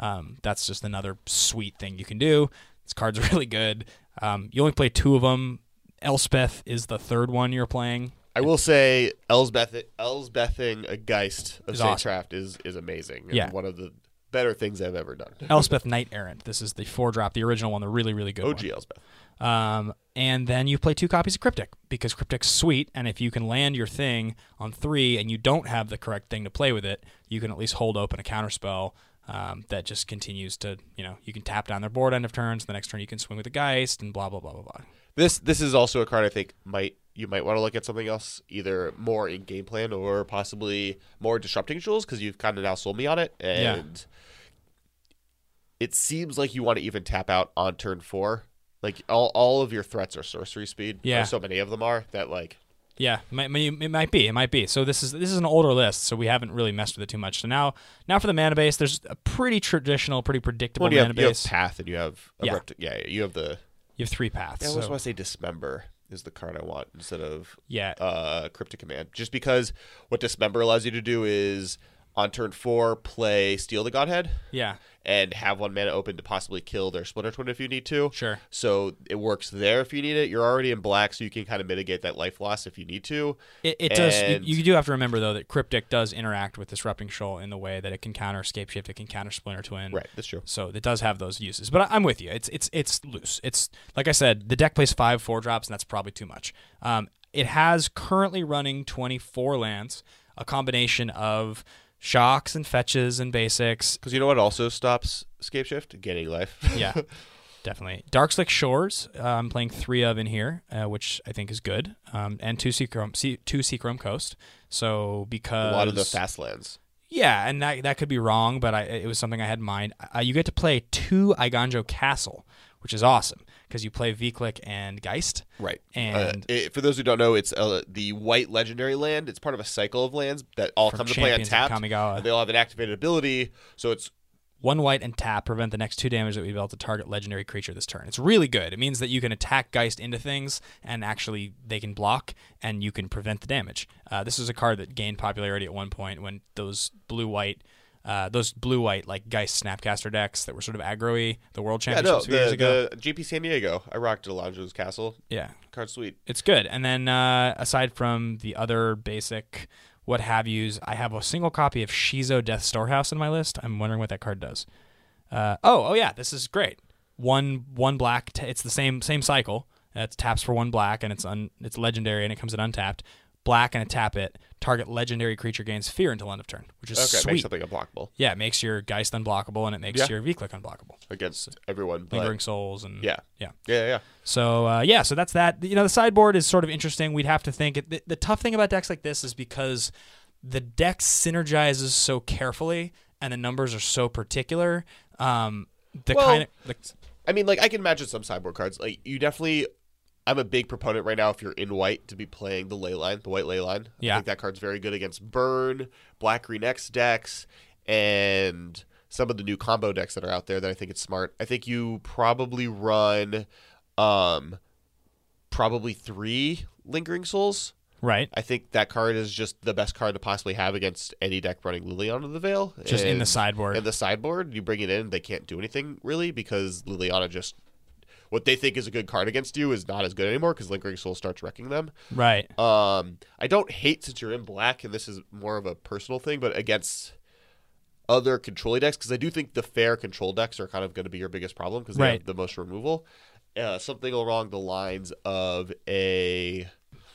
Um, that's just another sweet thing you can do. This card's really good. Um, you only play two of them. Elspeth is the third one you're playing. I will say Elspeth Elsbething a Geist of Is awesome. Is is amazing. and Yeah. one of the better things I've ever done. Elspeth Knight Errant. This is the four drop, the original one, the really, really good OG one. Elspeth. Um, and then you play two copies of Cryptic because Cryptic's sweet, and if you can land your thing on three and you don't have the correct thing to play with it, you can at least hold open a counterspell um, that just continues to, you know, you can tap down their board end of turns. The next turn you can swing with the Geist and blah blah blah blah blah. This this is also a card I think might you might want to look at something else, either more in game plan or possibly more disrupting tools because you've kind of now sold me on it, and it seems like you want to even tap out on turn four. Like all, all of your threats are sorcery speed. Yeah. so many of them are that like Yeah, it might, it might be. It might be. So this is this is an older list, so we haven't really messed with it too much. So now now for the mana base, there's a pretty traditional, pretty predictable well, you mana have, you have base. path and you have Yeah. abrupt, yeah. you have the You have three paths. I always so- want to say dismember is the card I want instead of yeah, uh, cryptic command. Just because what dismember allows you to do is on turn four play steal the godhead. Yeah, and have one mana open to possibly kill their Splinter twin if you need to. sure. So it works there if you need it. You're already in black, so you can kind of mitigate that life loss if you need to. It, it does. You, you do have to remember though that Cryptic does interact with Disrupting Shoal in the way that it can counter Scapeshift, it can counter Splinter Twin. Right, that's true. So it does have those uses. But I, I'm with you. It's it's it's loose. It's like I said, the deck plays five four drops, and that's probably too much. Um, it has currently running 24 lands, a combination of shocks and fetches and basics. Because you know what also stops Scapeshift? Getting life. Yeah. Definitely. Darkslick Shores, uh, I'm playing three of in here, uh, which I think is good, um, and two Seachrome, C- two Seachrome Coast. So because a lot of the fast lands. Yeah, and that that could be wrong, but I, it was something I had in mind. Uh, you get to play two Eiganjo Castle, which is awesome because you play Viklik and Geist. Right. And- uh, it- for those who don't know, it's uh, the white legendary land. It's part of a cycle of lands that all come to play of untapped. Kamigawa. They all have an activated ability. So it's One white and tap prevent the next two damage that we dealt to target legendary creature this turn. It's really good. It means that you can attack Geist into things and actually they can block and you can prevent the damage. Uh, this is a card that gained popularity at one point when those blue white. Uh, those blue white like Geist Snapcaster decks that were sort of aggro-y, the World Championships yeah, no, a years the, ago. the GP San Diego. I rocked Alonso's Castle. yeah, Card sweet. it's good. And then uh, aside from the other basic what have yous, I have a single copy of Shizo Death Storehouse in my list. I'm wondering what that card does. Uh, oh, oh yeah, this is great. One one black. T- it's the same same cycle. It taps for one black, and it's un- it's legendary, and it comes in untapped. Black and a tap it. Target legendary creature gains fear until end of turn, which is Okay, sweet. make something unblockable yeah, it makes your Geist unblockable, and it makes Yeah. your V-Click unblockable. against everyone. But Lingering Souls and yeah, yeah. yeah, yeah. So uh, yeah, so that's that. You know, the sideboard is sort of interesting. We'd have to think. The, the tough thing about decks like this is because the deck synergizes so carefully, and the numbers are so particular. Um, the Well- kind of the, I mean, like I can imagine some sideboard cards. Like you definitely, I'm a big proponent right now. If you're in white, to be playing the ley line, the white ley line. Yeah. I think that card's very good against burn, black green X decks, and some of the new combo decks that are out there. That I think it's smart. I think you probably run, um, probably three lingering souls. right, I think that card is just the best card to possibly have against any deck running Liliana of the Veil. just in the sideboard. In the sideboard, you bring it in, they can't do anything really because Liliana just what they think is a good card against you is not as good anymore because Lingering Soul starts wrecking them. right, Um, I don't hate since you're in black, and this is more of a personal thing, but against other control decks because I do think the fair control decks are kind of going to be your biggest problem because they Right. have the most removal. Uh, something along the lines of a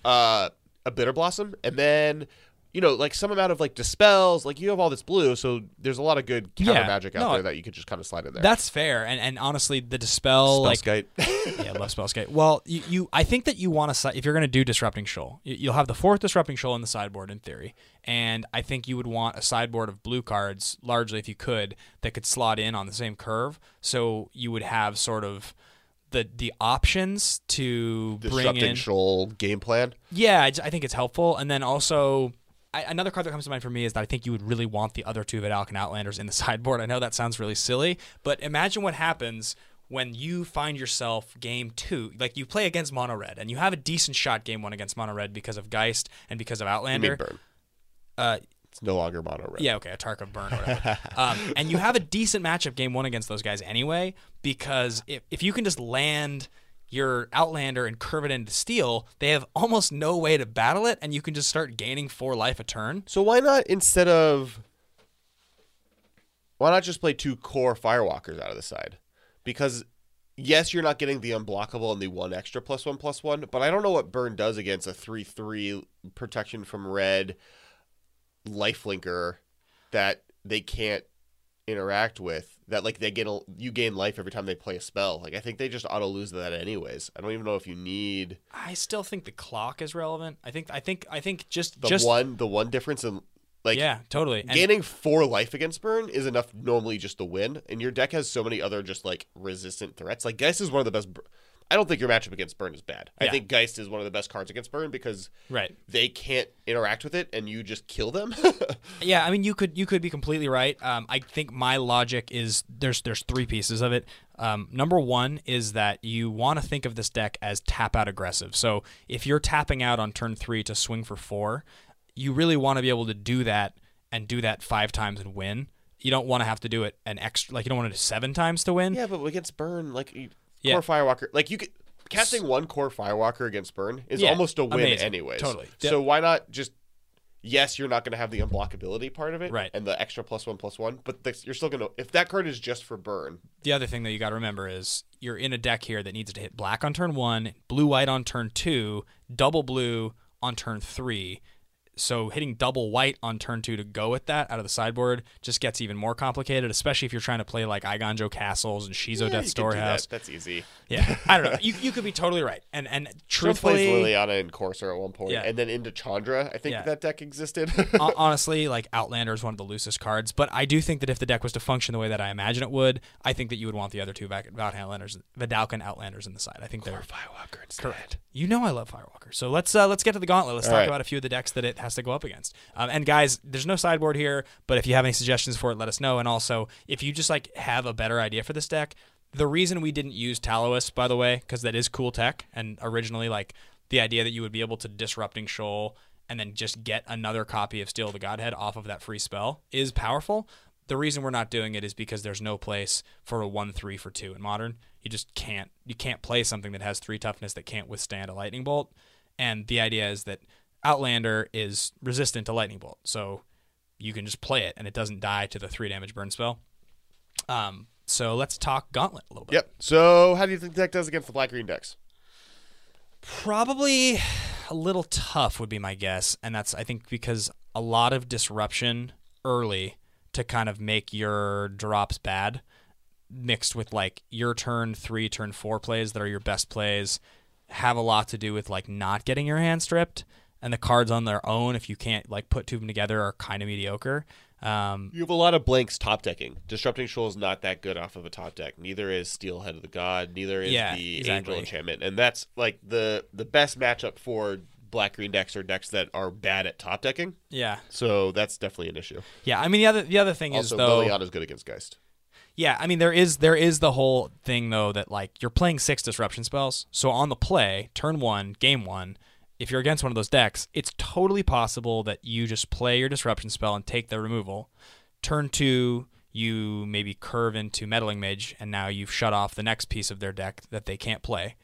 uh, a Bitterblossom, and then you know, like some amount of like dispels. Like you have all this blue, so there's a lot of good counter Yeah. magic out No, there that you could just kind of slide in there. That's fair, and and honestly, the dispel like Spellskite. yeah, I love Spellskite. Well, you, you I think that you want to if you're going to do disrupting shoal, you- you'll have the fourth disrupting shoal in the sideboard in theory, and I think you would want a sideboard of blue cards largely if you could that could slot in on the same curve, so you would have sort of the the options to bring disrupting in. shoal game plan. Yeah, I, I think it's helpful, and then also. I, another card that comes to mind for me is that I think you would really want the other two Vedalken Outlanders in the sideboard. I know that sounds really silly, but imagine what happens when you find yourself game two, like you play against Mono Red, and you have a decent shot game one against Mono Red because of Geist and because of Outlander. burn. Uh, It's no longer mono red. yeah, okay, a Tarkov burn or whatever. um, and you have a decent matchup game one against those guys anyway, because if, if you can just land your Outlander and curve it into steel, they have almost no way to battle it, and you can just start gaining four life a turn. So why not instead of why not just play two Kor firewalkers out of the side? Because yes, you're not getting the unblockable and the one extra plus one plus one, but I don't know what burn does against a three three protection from red lifelinker that they can't interact with. That like they get a, you gain life every time they play a spell. Like I think they just auto lose that anyways. I don't even know if you need I still think the clock is relevant. I think I think I think just the just one the one difference in like yeah, totally. And gaining four life against burn is enough normally just to win and your deck has so many other just like resistant threats like geist is one of the best br- i don't think your matchup against burn is bad i think geist is one of the best cards against burn because right. they can't interact with it and you just kill them Yeah, I mean you could you could be completely right. Um, I think my logic is there's there's three pieces of it. Um, number one is that you want to think of this deck as tap out aggressive. So if you're tapping out on turn three to swing for four, you really want to be able to do that and do that five times and win. You don't want to have to do it an extra like you don't want to do seven times to win. yeah but against burn like Yeah. Kor firewalker like you could casting one Kor firewalker against burn is Yeah, almost a win amazing. anyways Totally. so why not just yes you're not going to have the unblockability part of it Right. and the extra plus one plus one but this, you're still going to if that card is just for burn The other thing that you got to remember is you're in a deck here that needs to hit black on turn one, blue white on turn two, double blue on turn three. So hitting double white on turn two to go with that out of the sideboard just gets even more complicated, especially if you're trying to play like Eiganjo Castles and Shizo Yeah, Death you could do Storehouse. that. That's easy. Yeah, I don't know. You, you could be totally right, and and Trump plays Liliana and Corsair at one point, Yeah. and then into Chandra. I think Yeah. that deck existed. honestly, like Outlander is one of the loosest cards, but I do think that if the deck was to function the way that I imagine it would, I think that you would want the other two Outlanders, Vedalken Outlanders in the side. I think they're Firewalker instead. Correct. You know I love Firewalker. So let's uh, let's get to the gauntlet. Let's All talk right. about a few of the decks that it has to go up against. Um, and guys, there's no sideboard here, but if you have any suggestions for it, let us know. And also, if you just like have a better idea for this deck, the reason we didn't use Talos, by the way, because that is cool tech, and originally like the idea that you would be able to disrupting Shoal and then just get another copy of Steel of the Godhead off of that free spell is powerful. The reason we're not doing it is because there's no place for a one three for two in modern. You just can't you can't play something that has three toughness that can't withstand a lightning bolt. And the idea is that Outlander is resistant to lightning bolt, so you can just play it and it doesn't die to the three damage burn spell. Um, so let's talk Gauntlet a little bit. Yep. So, how do you think the deck does against the black green decks? Probably a little tough would be my guess, and that's I think because a lot of disruption early to kind of make your drops bad, mixed with like your turn three, turn four plays that are your best plays, have a lot to do with like not getting your hand stripped, and the cards on their own, if you can't like put two of them together, are kind of mediocre. Um, You have a lot of blanks top decking. Disrupting Shoal is not that good off of a top deck. Neither is Steel Head of the God. Neither is Yeah, the exactly. Angel Enchantment. And that's like the the best matchup for black green decks or decks that are bad at top decking. yeah, So that's definitely an issue. yeah. I mean the other the other thing Also, is though. Liliana's good against Geist. Yeah, I mean there is there is the whole thing though that like you're playing six disruption spells. So on the play, turn one, game one, if you're against one of those decks, it's totally possible that you just play your disruption spell and take the removal. Turn two, you maybe curve into meddling mage, and now you've shut off the next piece of their deck that they can't play.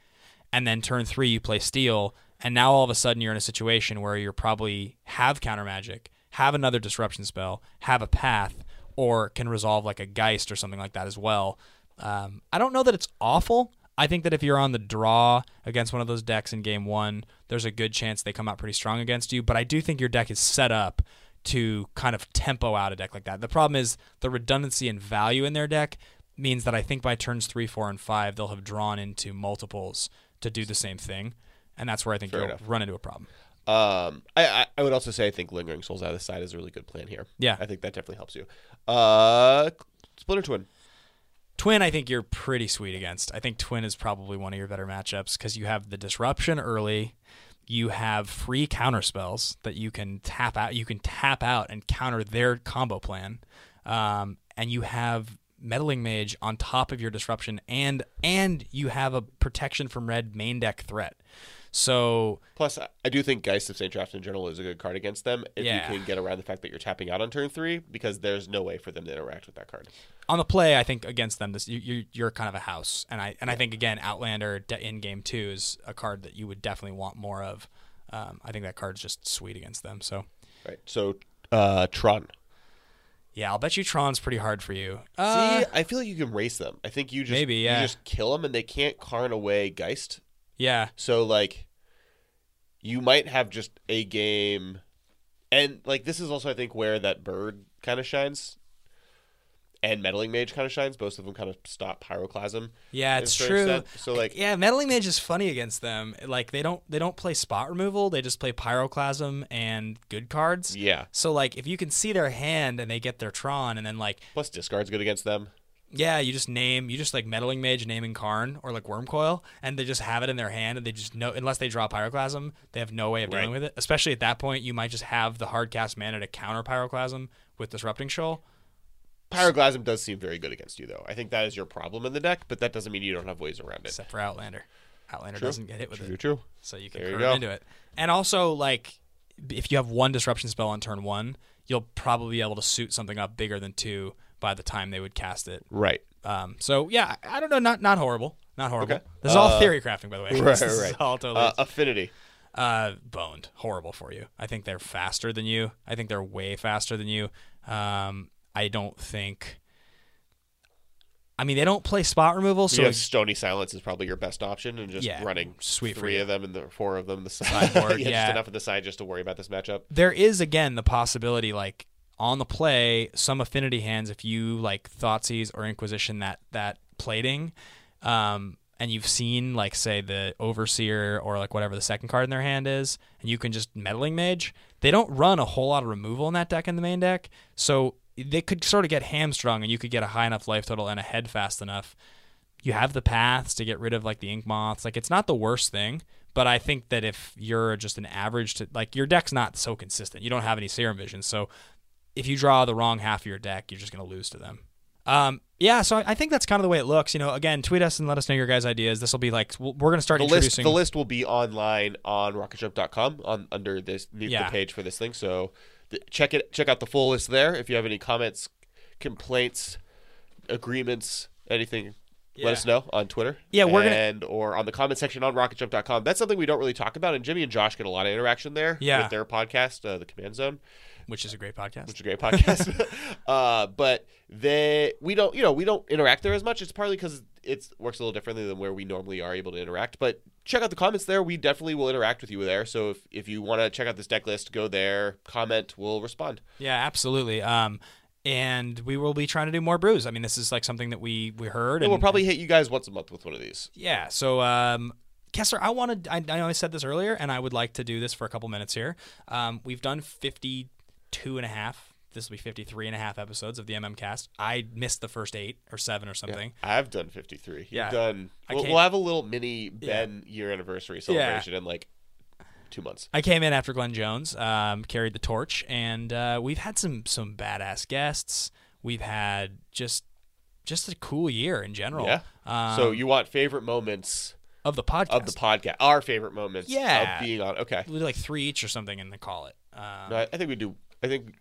And then turn three, you play steel, and now all of a sudden you're in a situation where you're probably have counter magic, have another disruption spell, have a path, or can resolve like a geist or something like that as well. Um, I don't know that it's awful. I think that if you're on the draw against one of those decks in game one, there's a good chance they come out pretty strong against you. But I do think your deck is set up to kind of tempo out a deck like that. The problem is the redundancy and value in their deck means that I think by turns three, four, and five, they'll have drawn into multiples to do the same thing. And that's where I think Fair you'll enough. run into a problem. Um, I, I would also say I think lingering souls out of the side is a really good plan here. Yeah. I think that definitely helps you. Uh, Splinter Twin. Twin, I think you're pretty sweet against. I think Twin is probably one of your better matchups because you have the disruption early. You have free counter spells that you can tap out. You can tap out and counter their combo plan, um, and you have meddling mage on top of your disruption, and and you have a protection from red main deck threat. So Plus, I- do think Geist of St. Traft in general is a good card against them if Yeah. you can get around the fact that you're tapping out on turn three because there's no way for them to interact with that card. on the play, I think against them, this you, you you're kind of a house, and I and I think again, Outlander de- in game two is a card that you would definitely want more of. Um, I think that card's just sweet against them. So Right. So, uh, Tron. yeah, I'll bet you Tron's pretty hard for you. Uh, See, I feel like you can race them. I think you just Maybe, yeah. you just kill them and they can't carn away Geist. Yeah, So like, you might have just a game, and like this is also I think where that bird kind of shines, and meddling mage kind of shines. Both of them kind of stop pyroclasm. yeah, it's true. So like, yeah, meddling mage is funny against them. Like they don't they don't play spot removal. They just play pyroclasm and good cards. yeah. So like if you can see their hand and they get their Tron, and then like Plus discard's good against them. Yeah, you just name you just like meddling mage naming Karn or like Wurmcoil, and they just have it in their hand, and they just know unless they draw pyroclasm, they have no way of dealing Right. with it. Especially at that point, you might just have the hard cast mana to counter pyroclasm with disrupting shoal. Pyroclasm does seem very good against you, though. I think that is your problem in the deck, but that doesn't mean you don't have ways around it. Except for Outlander, Outlander True. doesn't get hit with True, it, true. so you can curve into it. And also, like if you have one disruption spell on turn one, you'll probably be able to suit something up bigger than two by the time they would cast it. Right. Um, so yeah, I I don't know, not not horrible, not horrible. Okay. This is all Uh, theory crafting, by the way. Right, This is right. all totally Uh, affinity. uh, boned. Horrible for you. I think they're faster than you. I think they're way faster than you. Um, I don't think. I mean, they don't play spot removal, so yeah, Stony Silence is probably your best option, and just Yeah, running sweet three of them and the four of them the side. Sideboard, yeah, yeah. just enough on the side just to worry about this matchup. there is again the possibility, like on the play, some affinity hands. If you like Thoughtseize or Inquisition, that that plating, um, and you've seen like say the Overseer or like whatever the second card in their hand is, and you can just meddling mage. They don't run a whole lot of removal in that deck in the main deck, so they could sort of get hamstrung, and you could get a high enough life total and a head fast enough. You have the paths to get rid of like the ink moths. Like it's not the worst thing, but I think that if you're just an average to like your deck's not so consistent. You don't have any serum vision, so if you draw the wrong half of your deck, you're just going to lose to them. Um, yeah, so I think that's kind of the way it looks. You know, again, tweet us and let us know your guys' ideas. This will be like we're going to start The list, the list will be online on rocketjump.com on under this the Yeah. page for this thing. So th- check it, check out the full list there. If you have any comments, complaints, agreements, anything, Yeah. let us know on Twitter. Yeah, we're gonna- and or on the comment section on rocketjump.com. That's something we don't really talk about, and Jimmy and Josh get a lot of interaction there Yeah. with their podcast, uh, the Command Zone. Which is a great podcast. which is a great podcast. uh, but they, we don't, you know, we don't interact there as much. It's partly because it works a little differently than where we normally are able to interact. But check out the comments there. We definitely will interact with you there. So if, if you want to check out this deck list, go there, comment, we'll respond. Yeah, absolutely. Um, and we will be trying to do more brews. I mean, this is like something that we we heard, And we'll probably hit you guys once a month with one of these. Yeah. So, um, Kessler, I wanted, I, I know I said this earlier, and I would like to do this for a couple minutes here. Um, we've done 52 and a half. This will be 53 and a half episodes of the MM cast. I missed the first eight or seven or something. I've done 53. You've Yeah. done. We'll, we'll have a little mini Ben year anniversary celebration in like two months. I came in after Glenn Jones, um, carried the torch, and uh, we've had some some badass guests. We've had just just a cool year in general. Yeah. Um, so you want favorite moments of the podcast of the podcast? Our favorite moments Yeah. of being on. Okay. We'll do like three each or something, and then call it. Um, No, I think we do. I think.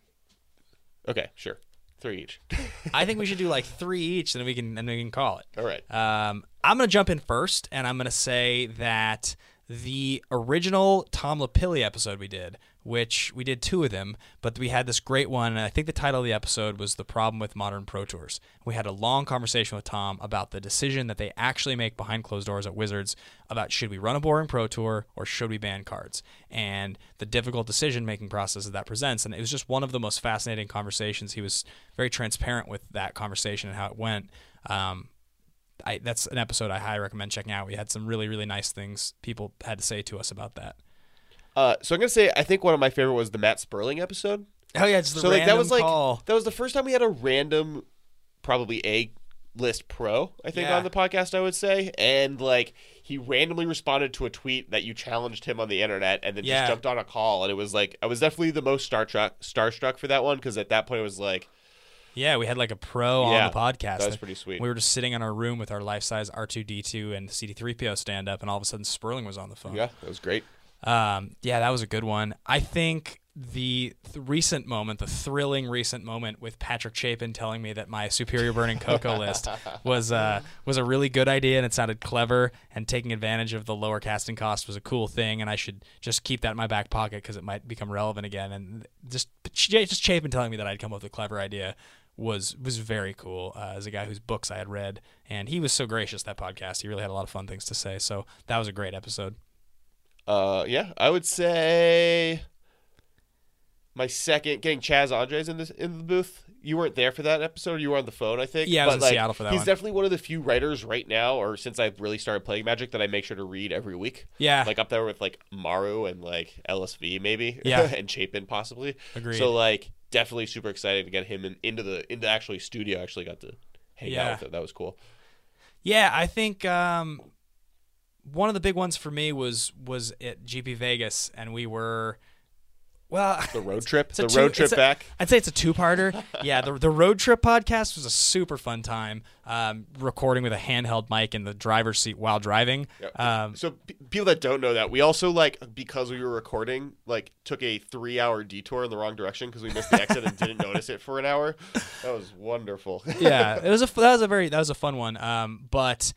Okay, sure. Three each. I think we should do like three each, and then we can and we can call it. All right. Um, I'm gonna jump in first, and I'm gonna say that the original Tom LaPille episode we did, which we did two of them, but we had this great one. And I think the title of the episode was The Problem with Modern Pro Tours. We had a long conversation with Tom about the decision that they actually make behind closed doors at Wizards about should we run a boring Pro Tour or should we ban cards and the difficult decision making process that that presents. And it was just one of the most fascinating conversations. He was very transparent with that conversation and how it went. Um, I, that's an episode I highly recommend checking out. We had some really, really nice things people had to say to us about that. Uh, so I'm gonna say I think one of my favorite was the Matt Sperling episode. Oh yeah, it's the so like that was like call. that was the first time we had a random, probably a list pro I think Yeah. on the podcast I would say, and like he randomly responded to a tweet that you challenged him on the internet, and then Yeah. just jumped on a call, and it was like I was definitely the most star starstruck starstruck for that one because at that point it was like Yeah, we had like a pro Yeah, on the podcast. that was pretty sweet. We were just sitting in our room with our life size R2D2 and CD3PO stand up, and all of a sudden Sperling was on the phone. yeah, that was great. Um, yeah, that was a good one. I think the th- recent moment, the thrilling recent moment with Patrick Chapin telling me that my Superior Burning Cocoa list was uh, was a really good idea and it sounded clever and taking advantage of the lower casting cost was a cool thing and I should just keep that in my back pocket because it might become relevant again. And just just Chapin telling me that I'd come up with a clever idea was was very cool uh, as a guy whose books I had read and he was so gracious that podcast. He really had a lot of fun things to say. So that was a great episode. Uh, yeah, I would say my second getting Chas Andres in this in the booth. You weren't there for that episode. You were on the phone, I think. Yeah, I was but, in like, Seattle for that He's one. definitely one of the few writers right now, or since I've really started playing Magic, that I make sure to read every week. Yeah. like up there with like Maru and like LSV maybe. Yeah. and Chapin possibly. Agreed. So like definitely super excited to get him in, into the into actually studio. I actually got to hang Yeah. out with him. That was cool. Yeah, I think um, one of the big ones for me was was at GP Vegas, and we were well. The road trip, the two- road trip a- back. I'd say it's a two-parter. yeah, the the road trip podcast was a super fun time. Um, recording with a handheld mic in the driver's seat while driving. Yep. Um, so p- people that don't know that we also like because we were recording like took a three hour detour in the wrong direction because we missed the exit and didn't notice it for an hour that was wonderful yeah, it was a that was a very that was a fun one. Um, but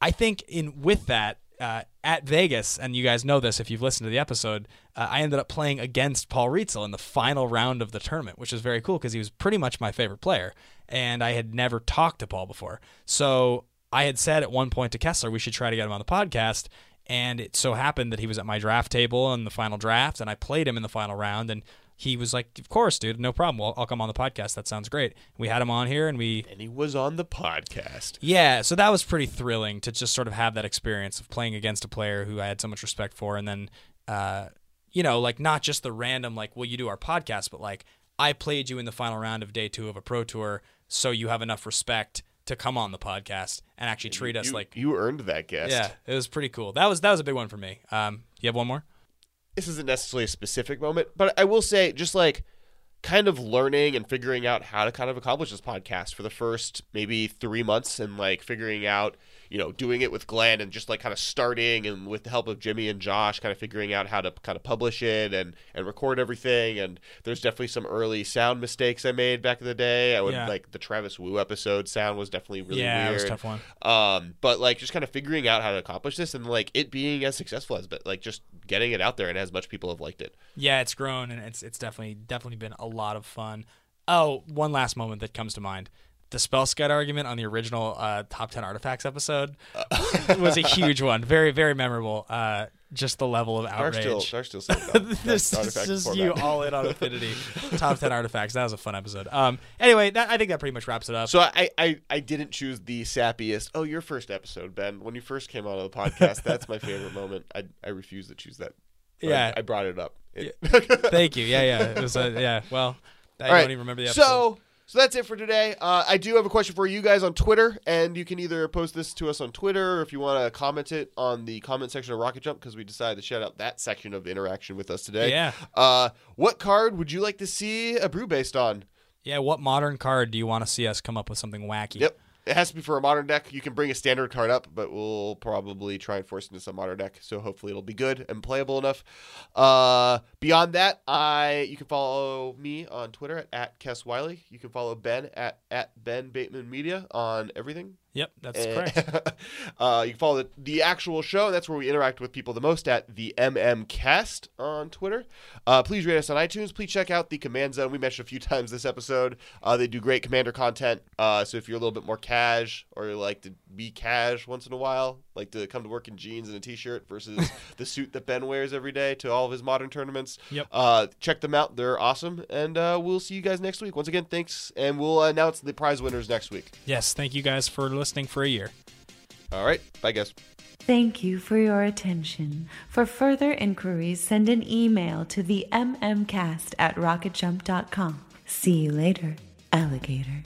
I think in with that uh, at Vegas, and you guys know this if you've listened to the episode, uh, I ended up playing against Paul Rietzl in the final round of the tournament, which was very cool because he was pretty much my favorite player, and I had never talked to Paul before. So I had said at one point to Kessler we should try to get him on the podcast. And it so happened that he was at my draft table in the final draft, and I played him in the final round. And he was like, "Of course, dude, no problem. I'll, I'll come on the podcast. That sounds great." We had him on here, and we and he was on the podcast yeah, so that was pretty thrilling to just sort of have that experience of playing against a player who I had so much respect for, and then, uh, you know, like not just the random like, will you do our podcast, but like I played you in the final round of day two of a pro tour, so you have enough respect to come on the podcast and actually treat us like, you earned that guest yeah, it was pretty cool. That was that was a big one for me. Um, you have one more? This isn't necessarily a specific moment, but I will say just like kind of learning and figuring out how to kind of accomplish this podcast for the first maybe three months and like figuring out, you know, doing it with Glenn and just like kind of starting and with the help of Jimmy and Josh, kind of figuring out how to kind of publish it and and record everything. And there's definitely some early sound mistakes I made back in the day. I would Yeah. like the Travis Woo episode sound was definitely really yeah, weird. it was a tough one. Um, but like just kind of figuring out how to accomplish this and like it being as successful as, but like just getting it out there and as much people have liked it. Yeah, it's grown and it's it's definitely definitely been a lot of fun. Oh, one last moment that comes to mind. The Spellskite argument on the original uh, top 10 artifacts episode was a huge one. Very, very memorable. Uh, just the level of outrage. still, still this is just format. you all in on affinity. top 10 artifacts. That was a fun episode. Um, anyway, that, I think that pretty much wraps it up. So I, I, I didn't choose the sappiest. Oh, your first episode, Ben. When you first came on the podcast, that's my favorite moment. I, I refuse to choose that. But Yeah. I, I brought it up. It- Thank you. Yeah, yeah. It was a, yeah. Well, I All don't right. even remember the episode. So, so that's it for today. Uh, I do have a question for you guys on Twitter, and you can either post this to us on Twitter, or if you want to comment it on the comment section of Rocket Jump, because we decided to shout out that section of interaction with us today. Yeah. Uh, what card would you like to see a brew based on? yeah, what modern card do you want to see us come up with something wacky? Yep. It has to be for a modern deck. You can bring a standard card up, but we'll probably try and force it into some modern deck. So hopefully it'll be good and playable enough. Uh, beyond that, I you can follow me on Twitter at, at Kess Wiley. You can follow Ben at, at Ben Bateman Media on everything. Yep, that's correct. uh, you can follow the, the actual show. That's where we interact with people the most at the MM Cast on Twitter. Uh, please rate us on iTunes. Please check out the Command Zone. We mentioned a few times this episode. Uh, they do great Commander content. Uh, so if you're a little bit more cash or you like to be cash once in a while, like to come to work in jeans and a t-shirt versus the suit that Ben wears every day to all of his modern tournaments. Yep. Uh, check them out. They're awesome. And uh, we'll see you guys next week. Once again, thanks. And we'll announce the prize winners next week. yes, thank you guys for listening for a year. All right. Bye, guys. Thank you for your attention. For further inquiries, send an email to the mmcast at rocketjump.com. See you later, alligator.